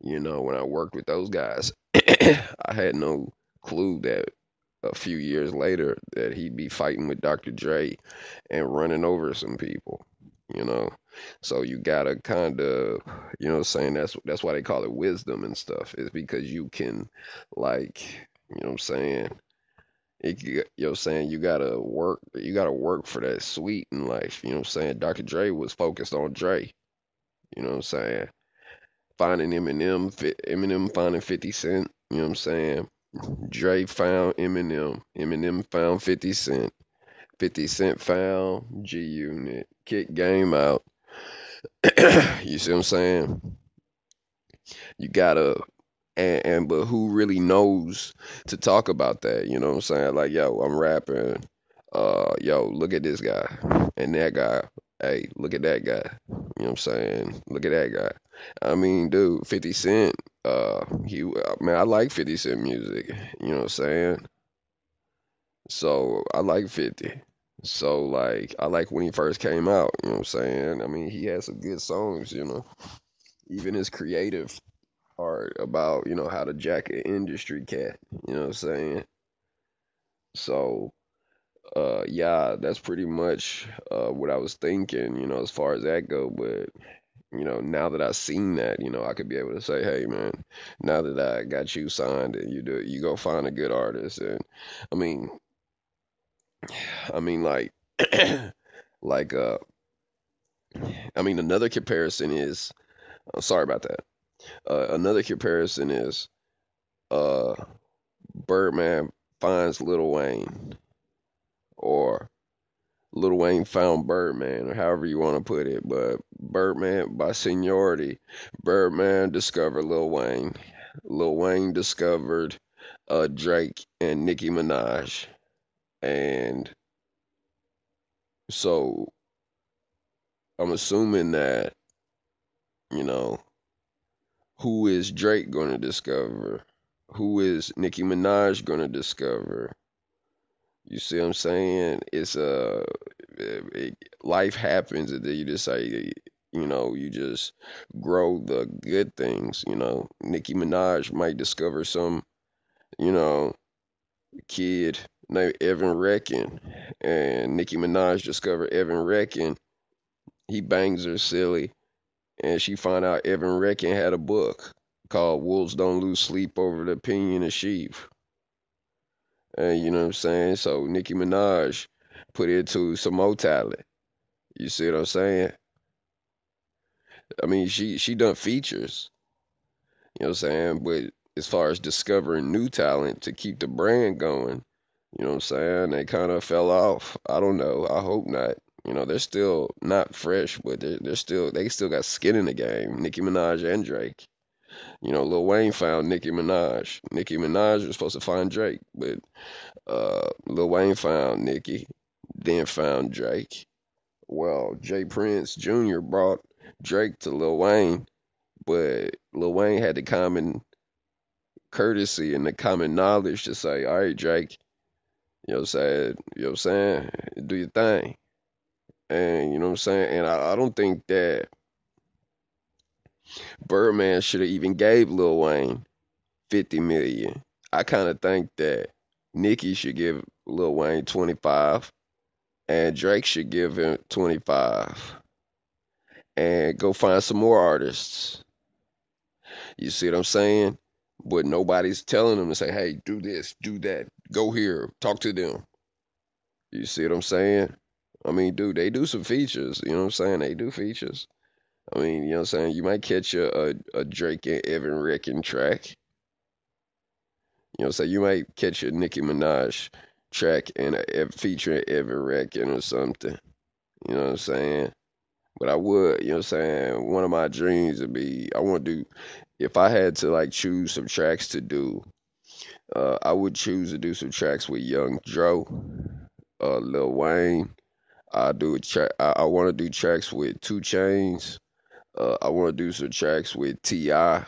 [SPEAKER 1] you know, when I worked with those guys, I had no clue that a few years later that he'd be fighting with Dr. Dre and running over some people, you know. So you gotta kind of, you know, what I'm saying that's that's why they call it wisdom and stuff. Is because you can, like, you know, what I'm saying it, you know I'm saying? You gotta work, you gotta work for that sweet in life. You know what I'm saying? Dr. Dre was focused on Dre. You know what I'm saying? Finding Eminem, Eminem finding 50 Cent. You know what I'm saying? Dre found Eminem. Eminem found 50 Cent. 50 Cent found G Unit. Kick game out. you see what I'm saying? You gotta and, and but who really knows to talk about that? You know what I'm saying? Like, yo, I'm rapping. Uh, yo, look at this guy and that guy. Hey, look at that guy. You know what I'm saying? Look at that guy. I mean, dude, 50 Cent. Uh, he, uh, man, I like 50 Cent music. You know what I'm saying? So I like 50. So like, I like when he first came out. You know what I'm saying? I mean, he had some good songs. You know, even his creative art about, you know, how to jack an industry cat. You know what I'm saying? So, uh, yeah, that's pretty much uh, what I was thinking, you know, as far as that go. But, you know, now that I've seen that, you know, I could be able to say, hey, man, now that I got you signed and you do, it, you go find a good artist. And I mean, I mean, like, like, uh, I mean, another comparison is, uh, sorry about that. Uh, another comparison is uh, Birdman finds Little Wayne, or Little Wayne found Birdman, or however you want to put it. But Birdman, by seniority, Birdman discovered Little Wayne. Lil Wayne discovered uh, Drake and Nicki Minaj. And so I'm assuming that, you know, who is Drake going to discover? Who is Nicki Minaj going to discover? You see what I'm saying? It's a uh, it, life happens and then you say, you know, you just grow the good things. You know, Nicki Minaj might discover some, you know, kid named Evan Reckon, and Nicki Minaj discovered Evan Reckon. He bangs her silly, and she find out Evan Reckon had a book called Wolves Don't Lose Sleep Over the Opinion of Sheep. And you know what I'm saying? So Nicki Minaj put into some more talent. You see what I'm saying? I mean, she she done features. You know what I'm saying? But as far as discovering new talent to keep the brand going, you know what I'm saying? They kind of fell off. I don't know. I hope not. You know, they're still not fresh, but they're, they're still they still got skin in the game. Nicki Minaj and Drake. You know, Lil Wayne found Nicki Minaj. Nicki Minaj was supposed to find Drake, but uh, Lil Wayne found Nicki, then found Drake. Well, J. Prince Jr. brought Drake to Lil Wayne, but Lil Wayne had the common courtesy and the common knowledge to say, all right, Drake, you know what I'm saying? You know what I'm saying? Do your thing. And you know what I'm saying? And I, I don't think that Birdman should have even gave Lil Wayne 50 million. I kind of think that Nicki should give Lil Wayne 25 and Drake should give him 25. and go find some more artists. You see what I'm saying? But nobody's telling them to say, hey, do this, do that, go here, talk to them. You see what I'm saying? I mean, dude, they do some features. You know what I'm saying? They do features. I mean, you know what I'm saying? You might catch a, a, a Drake and Evan Reckon track. You know what I'm saying? You might catch a Nicki Minaj track and a featuring Evan Reckon or something. You know what I'm saying? But I would, you know what I'm saying? One of my dreams would be I want to do if I had to like choose some tracks to do, uh, I would choose to do some tracks with Young Dro, uh, Lil Wayne. I do a track. I, I want to do tracks with 2 Chainz. Uh, I want to do some tracks with T.I.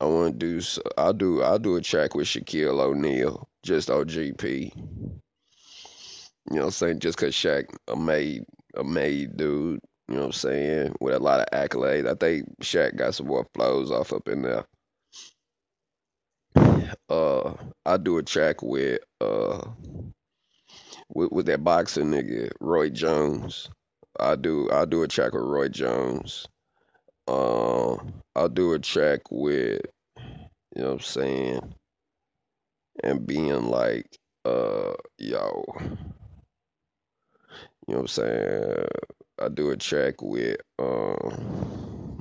[SPEAKER 1] I want to do. I'll do. I'll do a track with Shaquille O'Neal, just on GP. You know what I'm saying? Just cause Shaq made a made dude. You know what I'm saying? With a lot of accolades. I think Shaq got some more flows off up in there. Uh, I do a track with uh with, with that boxer nigga Roy Jones. I do. I do a track with Roy Jones. Uh, I'll do a track with you know what I'm saying, and being like, uh, yo, you know what I'm saying. I do a track with um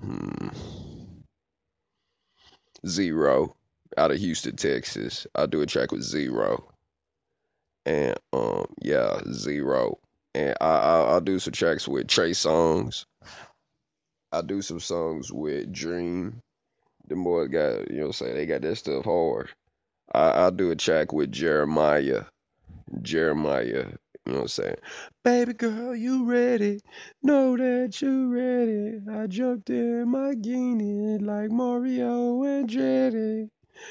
[SPEAKER 1] hmm, Z-Ro out of Houston, Texas. I do a track with Z-Ro, and um yeah, Z-Ro, and I, I I'll do some tracks with Trey Songz. I do some songs with Dream. The boys got you know what I'm saying they got that stuff hard. I I'll do a track with Jeremih. Jeremih. You know what I'm saying? Baby girl, you ready? Know that you ready. I jumped in my guinea like Mario Andretti.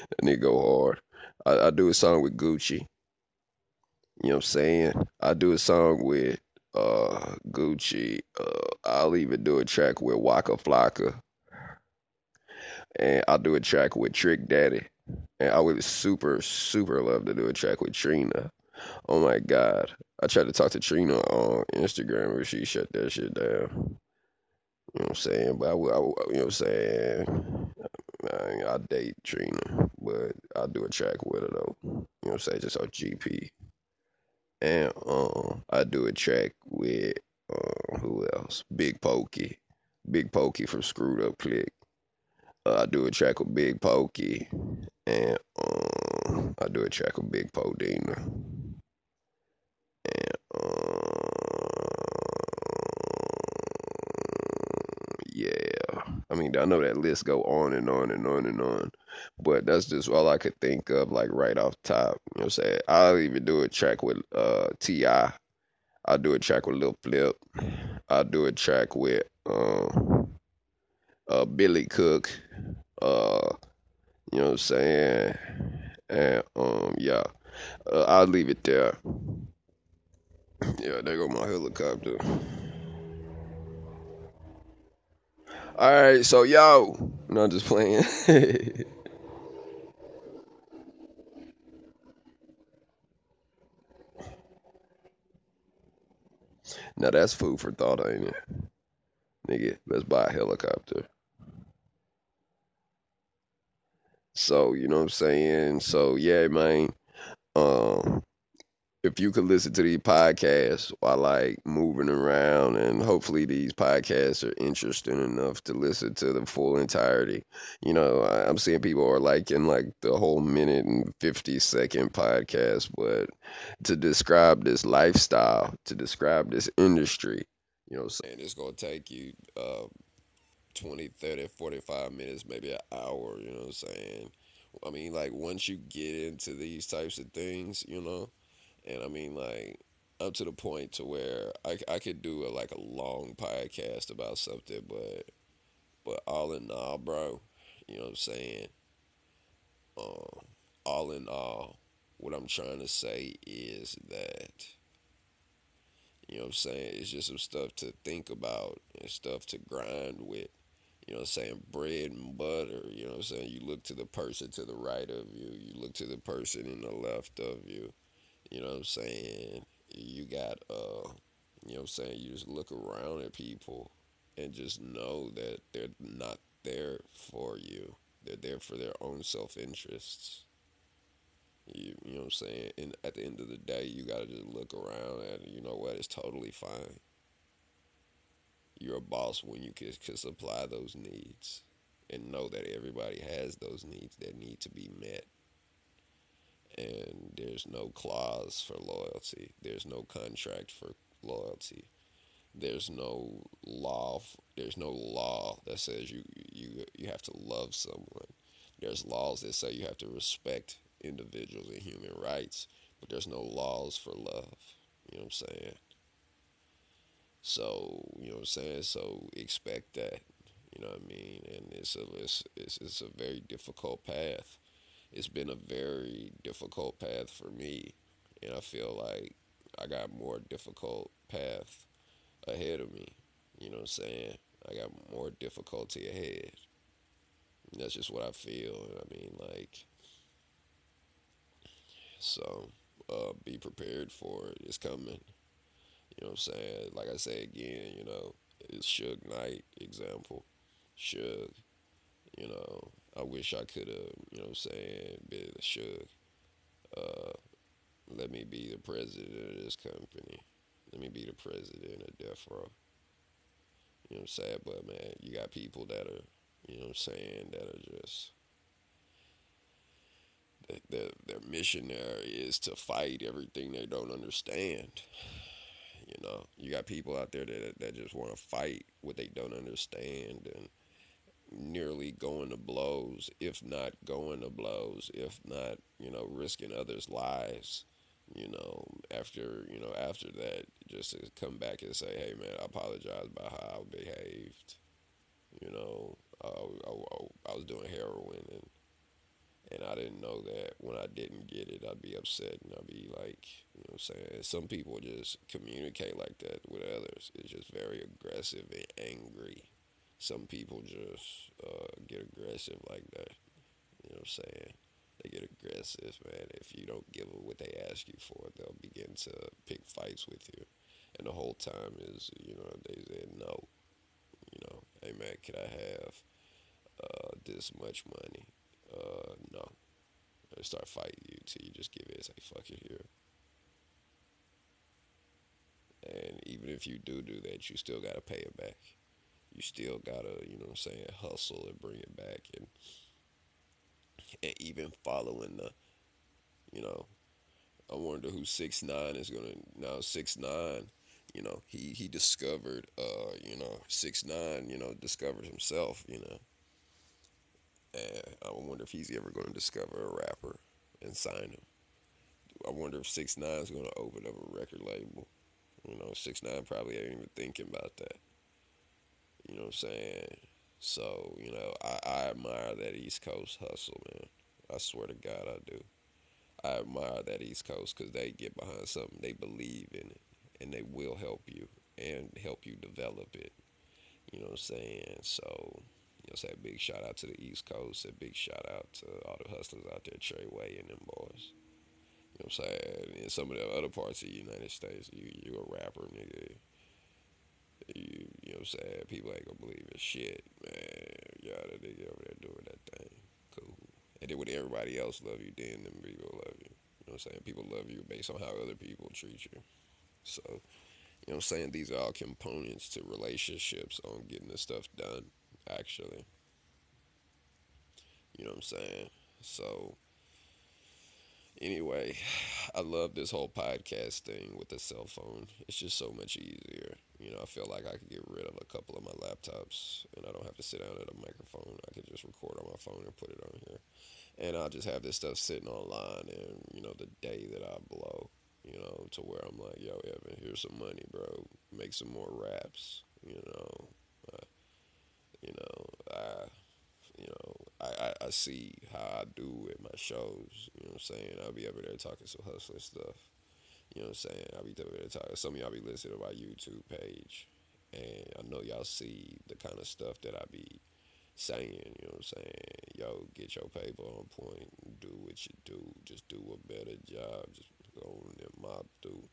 [SPEAKER 1] That nigga go hard. I, I do a song with Gucci. You know what I'm saying? I do a song with uh Gucci. Uh, I'll even do a track with Waka Flocka. And I'll do a track with Trick Daddy. And I would super, super love to do a track with Trina. Oh my God. I tried to talk to Trina on Instagram, but she shut that shit down. You know what I'm saying? But I, I you know what I'm saying? I, I date Trina, but I'll do a track with her though. You know what I'm saying? Just on GP. And um, I do a track with um, who else? Big Pokey. Big Pokey from Screwed Up Click. Uh, I do a track with Big Pokey, and um, I do a track with Big Podina. And um, yeah, I mean, I know that list go on and on and on and on, but that's just all I could think of, like right off top. You know what I'm saying? I'll even do a track with uh Ti. I'll do a track with Lil Flip. I'll do a track with um uh Billy Cook. Uh, you know what I'm saying? And um, yeah, uh, I'll leave it there. Yeah, there go my helicopter. All right, so yo, no, I'm not just playing. now that's food for thought, ain't it, nigga? Let's buy a helicopter. So you know what I'm saying? So yeah, man. Um, if you could listen to these podcasts while like moving around and hopefully these podcasts are interesting enough to listen to the full entirety. You know i'm seeing people are liking like the whole minute and 50 second podcast but to describe this lifestyle to describe this industry you know i'm saying it's going to take you uh 20 30 45 minutes maybe an hour you know what i'm saying? I mean like once you get into these types of things you know and I mean, like, up to the point to where I, I could do a, like a long podcast about something, but but all in all, bro, you know what I'm saying? Um, all in all, what I'm trying to say is that you know what I'm saying it's just some stuff to think about and stuff to grind with. You know what I'm saying? Bread and butter. You know what I'm saying? You look to the person to the right of you. You look to the person in the left of you. You know what I'm saying? You got uh you know what I'm saying, you just look around at people and just know that they're not there for you. They're there for their own self interests. You, you know what I'm saying? And at the end of the day, you got to just look around and you know what? It's totally fine. You're a boss when you can, can supply those needs and know that everybody has those needs that need to be met. And there's no clause for loyalty, there's no contract for loyalty. There's no law. There's no law that says you you you have to love someone. There's laws that say you have to respect individuals and human rights, but there's no laws for love. You know what I'm saying? So, you know what I'm saying? So expect that. You know what I mean? And it's a it's, it's, it's a very difficult path. It's been a very difficult path for me, and I feel like I got more difficult path ahead of me. You know what I'm saying? I got more difficulty ahead. And that's just what I feel. I mean, like, so uh, be prepared for it. It's coming. You know what I'm saying? Like I say again, you know, it's Suge Knight example. Suge, you know, I wish I could have, you know what I'm saying, been a Suge. Uh, let me be the president of this company. Let me be the president of Death Row. You know what I'm saying? But man, you got people that are, you know what I'm saying, that are just their their mission there is to fight everything they don't understand. You know, you got people out there that that just want to fight what they don't understand and nearly going to blows, if not going to blows, if not, you know, risking others' lives. You know, after you know after that, just to come back and say, "Hey, man, I apologize about how I behaved." You know, uh, I, I, I was doing heroin and and I didn't know that when I didn't get it, I'd be upset and I'd be like, you know what I'm saying? Some people just communicate like that with others. It's just very aggressive and angry. Some people just uh, get aggressive like that. You know what I'm saying? They get aggressive, man. If you don't give them what they ask you for, they'll begin to pick fights with you. And the whole time is, you know, they said no. You know, hey man, can I have uh, this much money? Uh, no. They start fighting you till you just give it and say, fuck it here. And even if you do do that, you still got to pay it back. You still got to, you know what I'm saying, hustle and bring it back. And, and even following the, you know, I wonder who six nine is gonna now six nine. You know, he he discovered, uh, you know, six nine. You know, discovered himself. You know, and I wonder if he's ever to discover a rapper and sign him. I wonder if Six Nine is to open up a record label. You know, Six Nine probably ain't even thinking about that. You know what I'm saying? So you know, I, I admire that East Coast hustle, man. I swear to God, I do. I admire that East Coast because they get behind something, they believe in it, and they will help you and help you develop it. You know what I'm saying? So you know, say big shout out to the East Coast. A big shout out to all the hustlers out there, Treyway and them boys. You know what I'm saying? In some of the other parts of the United States, you you a rapper, nigga. You you know what I'm saying? People ain't gonna believe it. Shit, man. Y'all that nigga over there doing that thing. Cool. And then when everybody else love you, then them people love you. You know what I'm saying? People love you based on how other people treat you. So, you know what I'm saying? These are all components to relationships on getting this stuff done actually. You know what I'm saying? So, anyway, I love this whole podcast thing with the cell phone. It's just so much easier. You know, I feel like I could get rid of a couple of my laptops and I don't have to sit down at a microphone. I could just record on my phone and put it on here. And I'll just have this stuff sitting online and, you know, the day that I blow, you know, to where I'm like, yo, Evan, here's some money, bro. Make some more raps, you know. Uh, you know, I, you know, I, I, I see how I do at my shows. You know what I'm saying? I'll be over there talking some hustler stuff. You know what I'm saying? I'll be talking. Some of y'all be listening to my YouTube page. And I know y'all see the kind of stuff that I be saying, you know what I'm saying? Yo, get your paper on point, do what you do, just do a better job, just go on and mob through.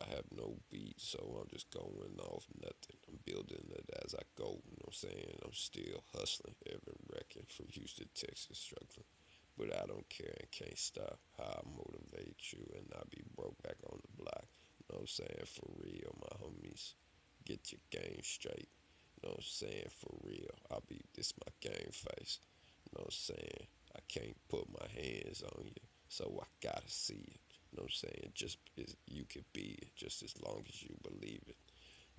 [SPEAKER 1] I have no beat, so I'm just going off nothing. I'm building it as I go. You know what I'm saying? I'm still hustling, every Wrecking from Houston, Texas, struggling. But I don't care and can't stop how I motivate you and not be broke back on the block. You know what I'm saying? For real, my homies. Get your game straight. You know what I'm saying? For real. I'll be this my game face. You know what I'm saying? I can't put my hands on you. So I gotta see it. You know what I'm saying? Just you could be it, just as long as you believe it.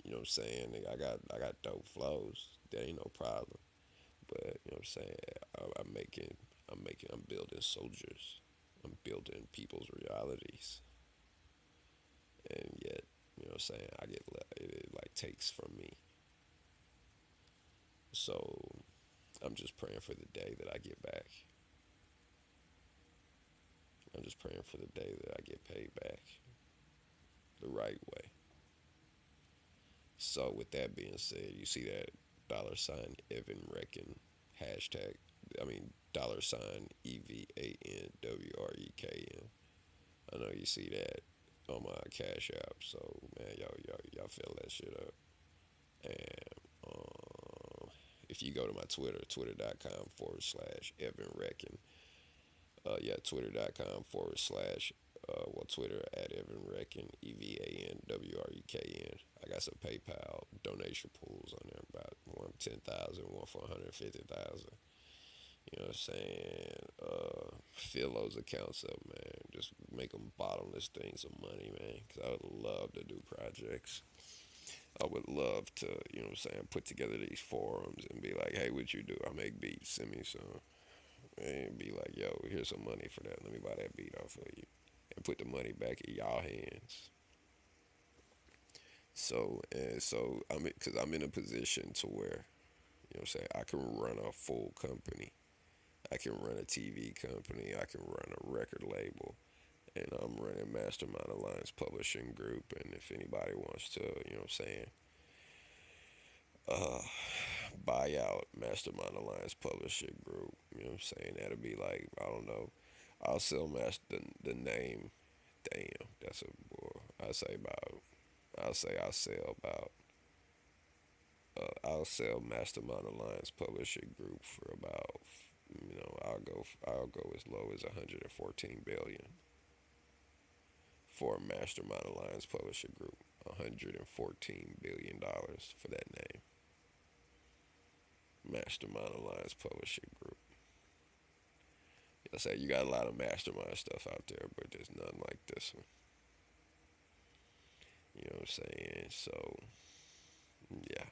[SPEAKER 1] You know what I'm saying? I got I got dope flows. That ain't no problem. But you know what I'm saying? I, I'm making I'm making I'm building soldiers. I'm building people's realities. And yet, you know what I'm saying? I get it, it like takes from me. So I'm just praying for the day that I get back. I'm just praying for the day that I get paid back the right way. So with that being said, you see that dollar sign Evan Wrekn hashtag. I mean dollar sign E V A N W R E K N. I know you see that on my Cash App. So man, y'all y'all y'all fill that shit up. And um, if you go to my Twitter, twitter.com forward slash Evan Wrekn. Uh, yeah, twitter.com forward slash uh, well, Twitter at Evan Wrekn, E V A N W R E K N. I got some PayPal donation pools on there, about one ten thousand, one for one hundred fifty thousand. You know what I'm saying? Uh, fill those accounts up, man. Just make them bottomless things of money, man. Because I would love to do projects. I would love to, you know what I'm saying, put together these forums and be like, hey, what you do? I make beats. Send me some. And be like, yo, here's some money for that. Let me buy that beat off of you and put the money back in y'all hands. So and so I'm because I'm in a position to where you know what I'm saying I can run a full company. I can run a TV company. I can run a record label. And I'm running Mastermind Alliance Publishing Group. And if anybody wants to, you know what I'm saying, uh, buy out Mastermind Alliance Publishing Group, you know what I'm saying, that'll be like, I don't know, I'll sell master the, the name. Damn, that's a boy. I say about. I'll say I'll sell about. Uh, I'll sell Mastermind Alliance Publishing Group for about. I'll go. I'll go as low as 114 billion for a Mastermind Alliance Publishing Group. 114 billion dollars for that name. Mastermind Alliance Publishing Group. I say you got a lot of mastermind stuff out there, but there's none like this one. You know what I'm saying? So, yeah.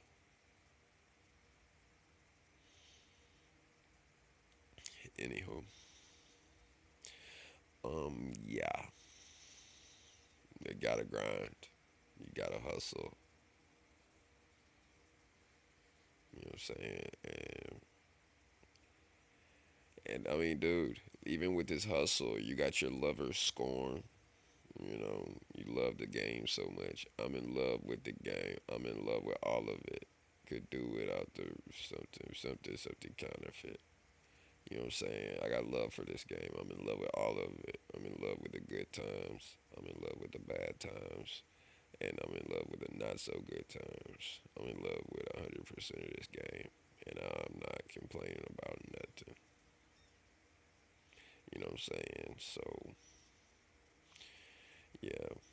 [SPEAKER 1] Anywho, um, yeah. You gotta grind. You gotta hustle. You know what I'm saying? And and I mean, dude, even with this hustle, you got your lover scorn. You know, you love the game so much. I'm in love with the game. I'm in love with all of it. Could do without the something, something, something counterfeit. You know what I'm saying? I got love for this game. I'm in love with all of it. I'm in love with the good times. I'm in love with the bad times. And I'm in love with the not so good times. I'm in love with 100% of this game. And I'm not complaining about nothing. You know what I'm saying? So, yeah.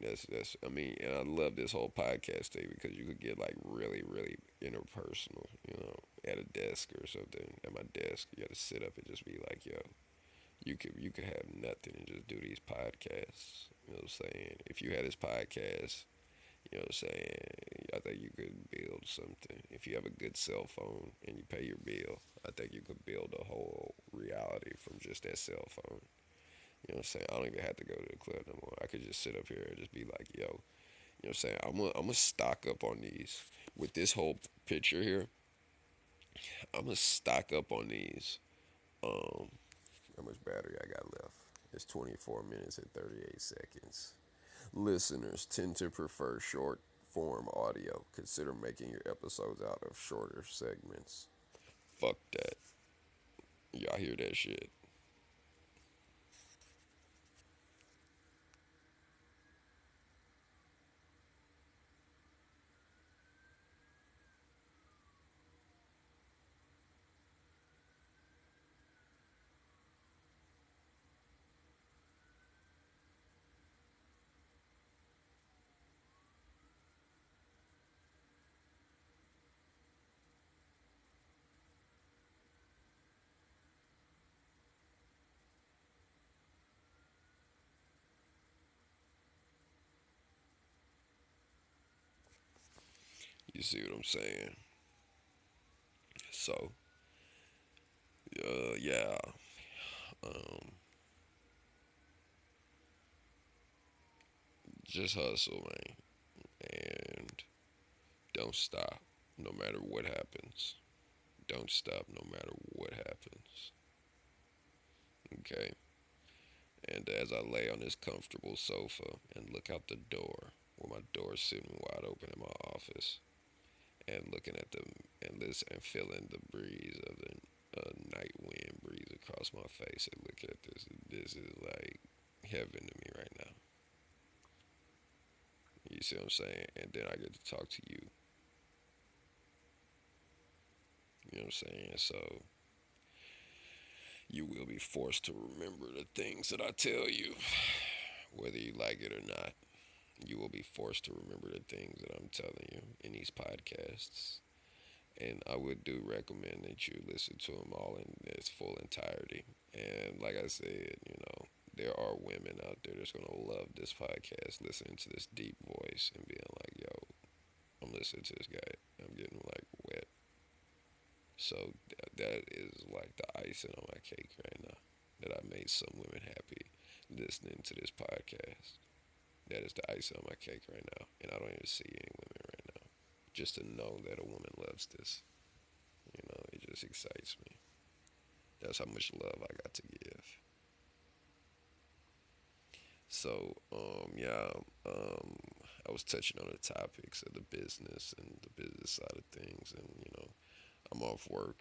[SPEAKER 1] That's that's I mean, and I love this whole podcast thing because you could get like really, really interpersonal, you know, at a desk or something. At my desk, you got to sit up and just be like, yo, you could you could have nothing and just do these podcasts. You know what I'm saying? If you had this podcast, you know what I'm saying? I think you could build something. If you have a good cell phone and you pay your bill, I think you could build a whole reality from just that cell phone. You know what I'm saying? I don't even have to go to the club no more. I could just sit up here and just be like, yo, you know what I'm saying? I'm gonna, I'm gonna stock up on these. With this whole picture here, I'm gonna stock up on these. Um, how much battery I got left? It's 24 minutes and 38 seconds. Listeners tend to prefer short form audio. Consider making your episodes out of shorter segments. Fuck that. Y'all hear that shit? You see what I'm saying? So, uh, yeah. Um, just hustle, man. And don't stop no matter what happens. Don't stop no matter what happens. Okay? And as I lay on this comfortable sofa and look out the door, where my door's sitting wide open in my office, and looking at the and listen and feeling the breeze of the uh, night wind breeze across my face, and look at this. This is like heaven to me right now. You see what I'm saying? And then I get to talk to you. You know what I'm saying? So you will be forced to remember the things that I tell you, whether you like it or not. You will be forced to remember the things that I'm telling you in these podcasts. And I would do recommend that you listen to them all in its full entirety. And like I said, you know, there are women out there that's going to love this podcast, listening to this deep voice and being like, yo, I'm listening to this guy. I'm getting like wet. So th- that is like the icing on my cake right now. That I made some women happy listening to this podcast. That is the icing on my cake right now. And I don't even see any women right now. Just to know that a woman loves this. You know, it just excites me. That's how much love I got to give. So, um, yeah, um, I was touching on the topics of the business and the business side of things, and you know, I'm off work.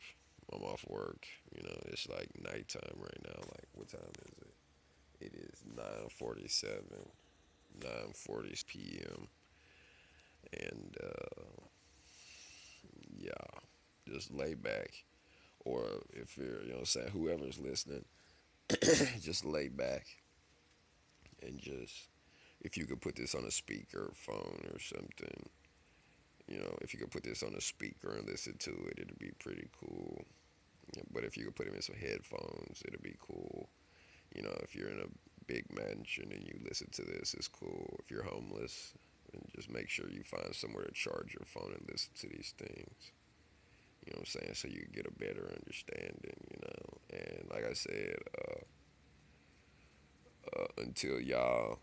[SPEAKER 1] I'm off work. You know, it's like nighttime right now. Like, what time is it? It is 9:47, 9:40 p.m. And uh, yeah, just lay back, or if you're, you know, saying whoever's listening, just lay back and just if you could put this on a speaker phone or something you know if you could put this on a speaker and listen to it it'd be pretty cool. But if you could put it in some headphones it'd be cool. You know if you're in a big mansion and you listen to this it's cool. If you're homeless and just make sure you find somewhere to charge your phone and listen to these things. You know what i'm saying? So you get a better understanding you know? And like i said uh, uh, until y'all,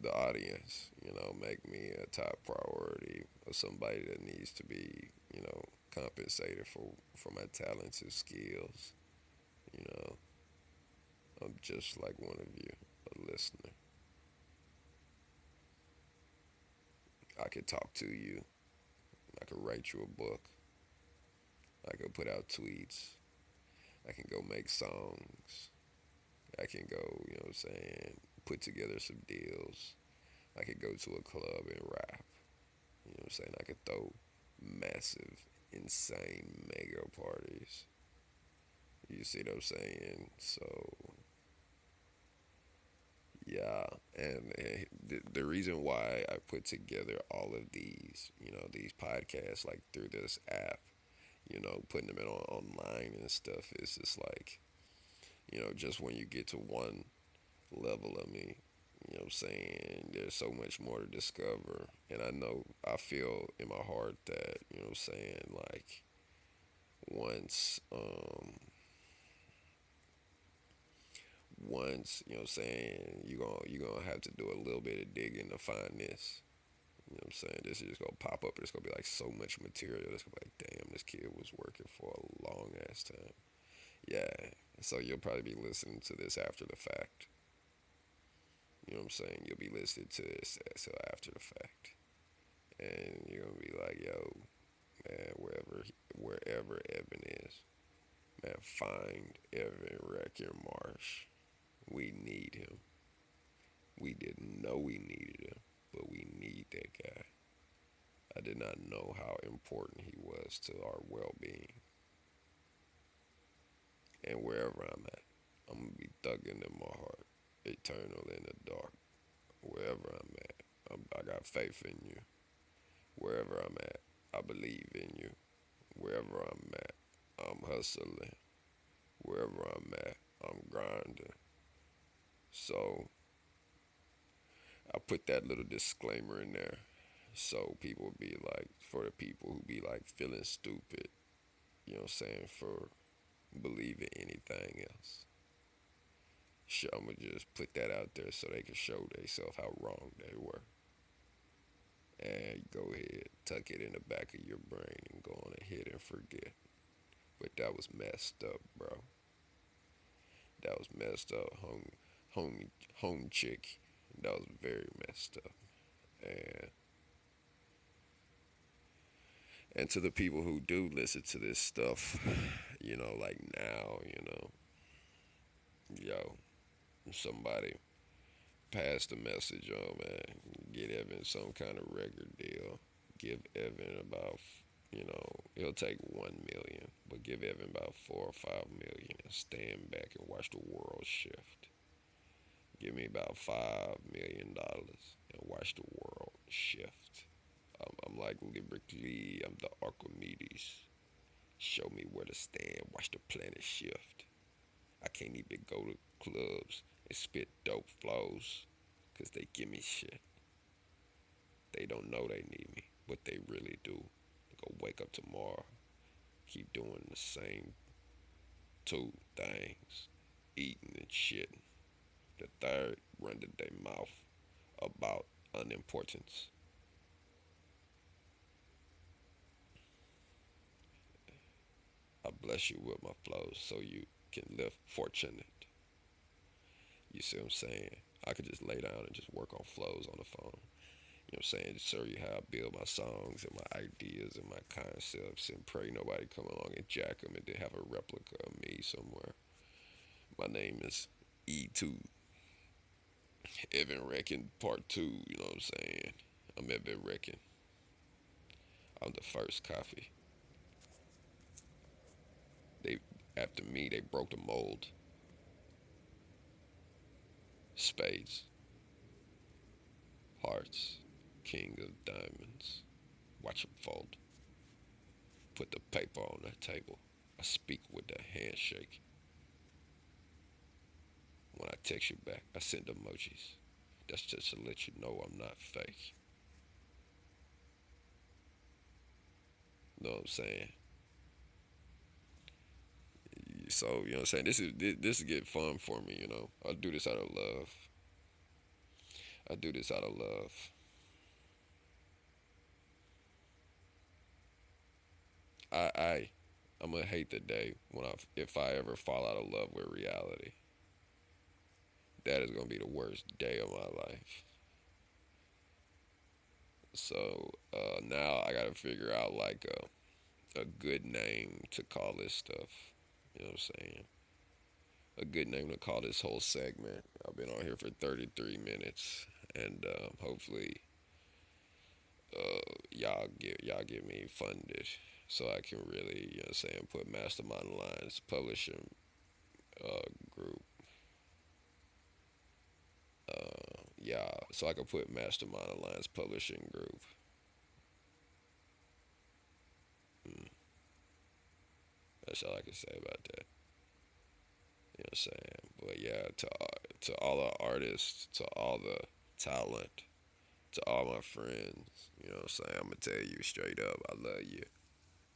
[SPEAKER 1] the audience, you know, make me a top priority or somebody that needs to be, you know, compensated for for my talents and skills. You know, just like one of you, a listener. I could talk to you. I could write you a book. I could put out tweets. I can go make songs. I can go, you know what I'm saying, put together some deals. I could go to a club and rap. You know what I'm saying? I could throw massive, insane mega parties. You see what I'm saying? So, yeah. And, the, the reason why I put together all of these, you know, these podcasts, like through this app, you know, putting them in on, online and stuff, is just like, you know, just when you get to one level of me, you know what I'm saying? There's so much more to discover. And I know, I feel in my heart that, you know what I'm saying, like, once, um, once, you know what I'm saying, you're going you gonna have to do a little bit of digging to find this. You know what I'm saying? This is just gonna pop up. It's gonna be like so much material. It's gonna be like, damn, this kid was working for a long ass time. Yeah, so you'll probably be listening to this after the fact. You know what I'm saying? You'll be listening to this so after the fact. And you're gonna be like, yo, man, wherever wherever Evan is, man, find Evan Wrekn Marsh. We need him. We didn't know we needed him, but we need that guy. I did not know how important he was to our well being and wherever I'm at. I'm gonna be thugging in my heart, eternal in the dark. Wherever I'm at, I'm, I got faith in you. Wherever I'm at, I believe in you. Wherever I'm at, I'm hustling. Wherever I'm at, I'm grinding. So I put that little disclaimer in there So people be like, for the people who be like feeling stupid, you know what I'm saying, for believing anything else. Sure, I'm gonna just put that out there so they can show themselves how wrong they were. And go ahead, tuck it in the back of your brain and go on ahead and forget. But that was messed up, bro. That was messed up, home, home, home chick. That was very messed up. And and to the people who do listen to this stuff, you know, like now, you know, yo, somebody pass the message on, man. Get Evan some kind of record deal. Give Evan about, you know, he'll take one million, but give Evan about four or five million and stand back and watch the world shift. Give me about five million dollars and watch the world shift. I'm, I'm like lyrically, I'm the Archimedes. Show me where to stand, watch the planet shift. I can't even go to clubs and spit dope flows because they give me shit. They don't know they need me, but they really do. They go wake up tomorrow, keep doing the same two things, eating and shitting. The third, running their mouth about unimportance. I bless you with my flows so you can live fortunate. You see what I'm saying? I could just lay down and just work on flows on the phone. You know what I'm saying? Just show you how I build my songs and my ideas and my concepts and pray nobody come along and jack them and they have a replica of me somewhere. My name is E2. Evan Wrekn Part 2, you know what I'm saying? I'm Evan Wrekn. I'm the first coffee. They after me they broke the mold. Spades. Hearts. King of diamonds. Watch them fold. Put the paper on the table. I speak with a handshake. When I text you back, I send emojis. That's just to let you know I'm not fake. Know what I'm saying? So, you know what I'm saying? This is this, this is get fun for me, you know. I do this out of love. I do this out of love. I I I'm gonna hate the day when I if I ever fall out of love with reality. That is gonna be the worst day of my life. So uh, now I gotta figure out like a a good name to call this stuff. You know what I'm saying? A good name to call this whole segment. I've been on here for 33 minutes, and uh, hopefully, uh, y'all get y'all get me funded so I can really, you know, what I'm saying, put Mastermind Lines Publishing uh, Group. Uh, yeah, so I can put Mastermind Alliance Publishing Group. Mm. That's all I can say about that. You know what I'm saying? But yeah, to to all the artists, to all the talent, to all my friends, you know what I'm saying? I'm gonna tell you straight up, I love you.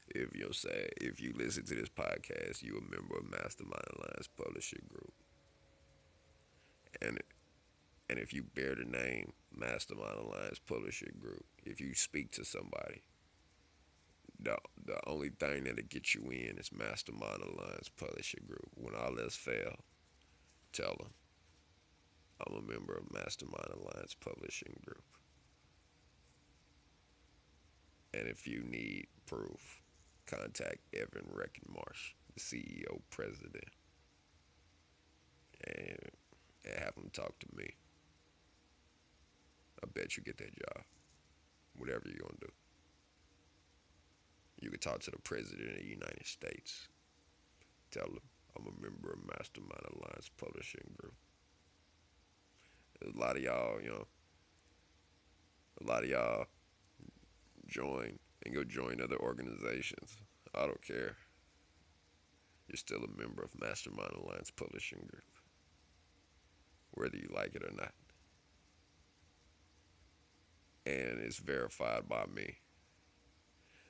[SPEAKER 1] If you're saying if you listen to this podcast, you a member of Mastermind Alliance Publishing Group. And and if you bear the name Mastermind Alliance Publishing Group, if you speak to somebody the the only thing that'll get you in is Mastermind Alliance Publishing Group. When all else fail, tell them I'm a member of Mastermind Alliance Publishing Group. And if you need proof, contact Evan Wrekn Marsh, the CEO president, and, and have him talk to me. I bet you get that job. Whatever you're gonna do. You can talk to the President of the United States. Tell him I'm a member of Mastermind Alliance Publishing Group. a lot of y'all, you know, a lot of y'all join and go join other organizations. I don't care. You're still a member of Mastermind Alliance Publishing Group, whether you like it or not. And it's verified by me.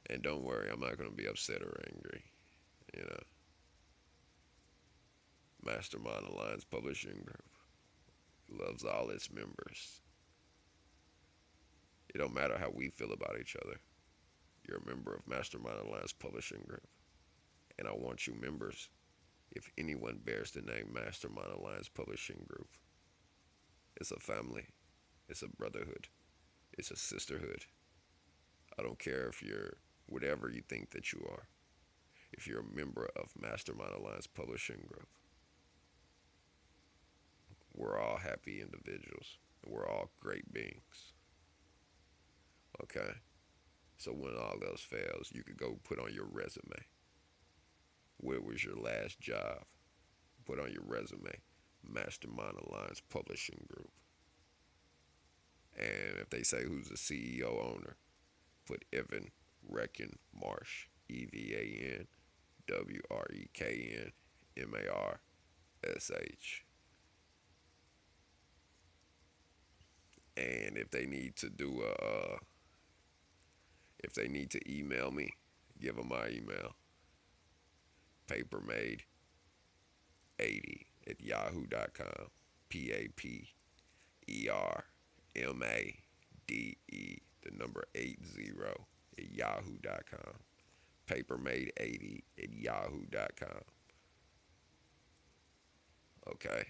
[SPEAKER 1] And don't worry, I'm not going to be upset or angry. You know. Mastermind Alliance Publishing Group loves all its members. It don't matter how we feel about each other. You're a member of Mastermind Alliance Publishing Group. And I want you members, if anyone bears the name Mastermind Alliance Publishing Group, it's a family, it's a brotherhood, it's a sisterhood. I don't care if you're whatever you think that you are. If you're a member of Mastermind Alliance Publishing Group, we're all happy individuals. We're all great beings. Okay? So when all else fails, you could go put on your resume. Where was your last job? Put on your resume. Mastermind Alliance Publishing Group. And if they say who's the CEO owner, put Evan Wrekn Marsh. E V A N W R E K N M A R S H. And if they need to do a, uh, if they need to email me, give them my email. Papermade 80 at yahoo.com. P A P E R M A D E, the number 80 at yahoo.com. Papermade 80 at yahoo.com. Okay?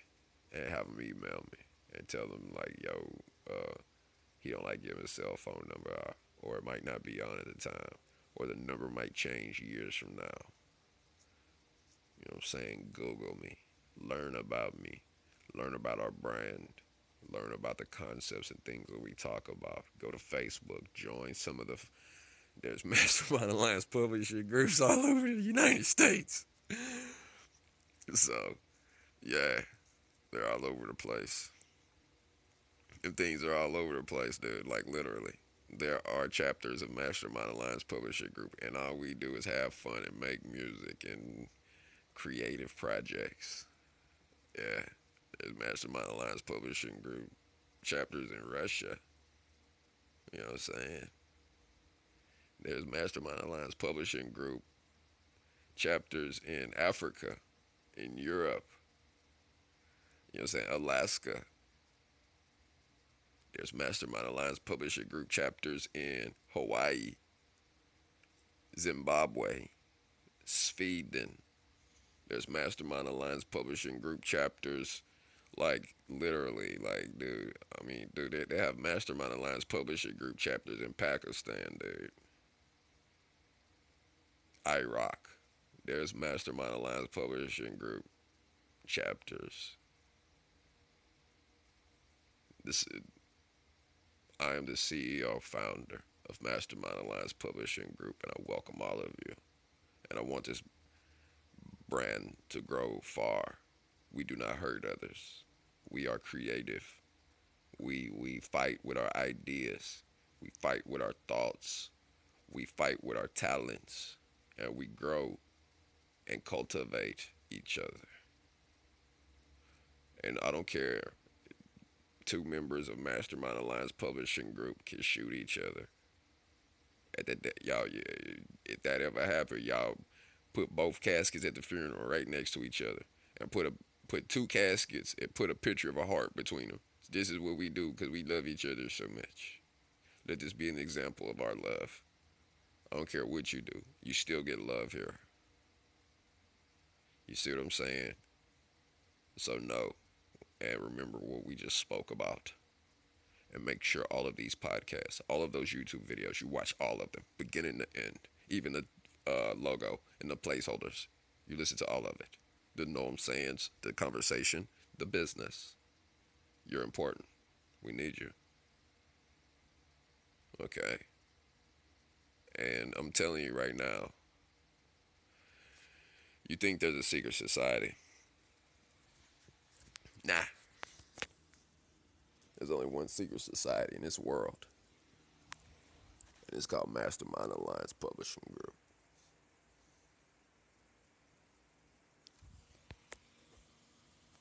[SPEAKER 1] And have them email me and tell them, like, yo, uh, he don't like giving his cell phone number out, or it might not be on at the time, or the number might change years from now. You know what I'm saying? Google me, learn about me, learn about our brand, learn about the concepts and things that we talk about. Go to Facebook, join some of the. There's Mastermind Alliance publishing groups all over the United States. So, yeah, they're all over the place and things are all over the place, dude. Like literally, there are chapters of Mastermind Alliance Publishing Group, and all we do is have fun and make music and creative projects. Yeah, there's Mastermind Alliance Publishing Group chapters in Russia. You know what I'm saying? There's Mastermind Alliance Publishing Group chapters in Africa, in Europe. You know what I'm saying? Alaska, there's Mastermind Alliance Publishing Group chapters in Hawaii, Zimbabwe, Sweden. There's Mastermind Alliance Publishing Group chapters, like literally, like dude. I mean, dude, they, they have Mastermind Alliance Publishing Group chapters in Pakistan, dude. Iraq. There's Mastermind Alliance Publishing Group chapters. This I am the CEO founder of Mastermind Alliance Publishing Group, and I welcome all of you. And I want this brand to grow far. We do not hurt others. We are creative. We we fight with our ideas. We fight with our thoughts. We fight with our talents, and we grow and cultivate each other. And I don't care two members of Mastermind Alliance Publishing Group can shoot each other. That, that, y'all, if that ever happened, y'all put both caskets at the funeral right next to each other, and put a put two caskets and put a picture of a heart between them. This is what we do because we love each other so much. Let this be an example of our love. I don't care what you do, you still get love here. You see what I'm saying? So no and remember what we just spoke about. And make sure all of these podcasts, all of those YouTube videos, you watch all of them, beginning to end, even the uh, logo and the placeholders. You listen to all of it. The Noam sayings, the conversation, the business. You're important. We need you. Okay. And I'm telling you right now, you think there's a secret society. Nah. There's only one secret society in this world. And it's called Mastermind Alliance Publishing Group.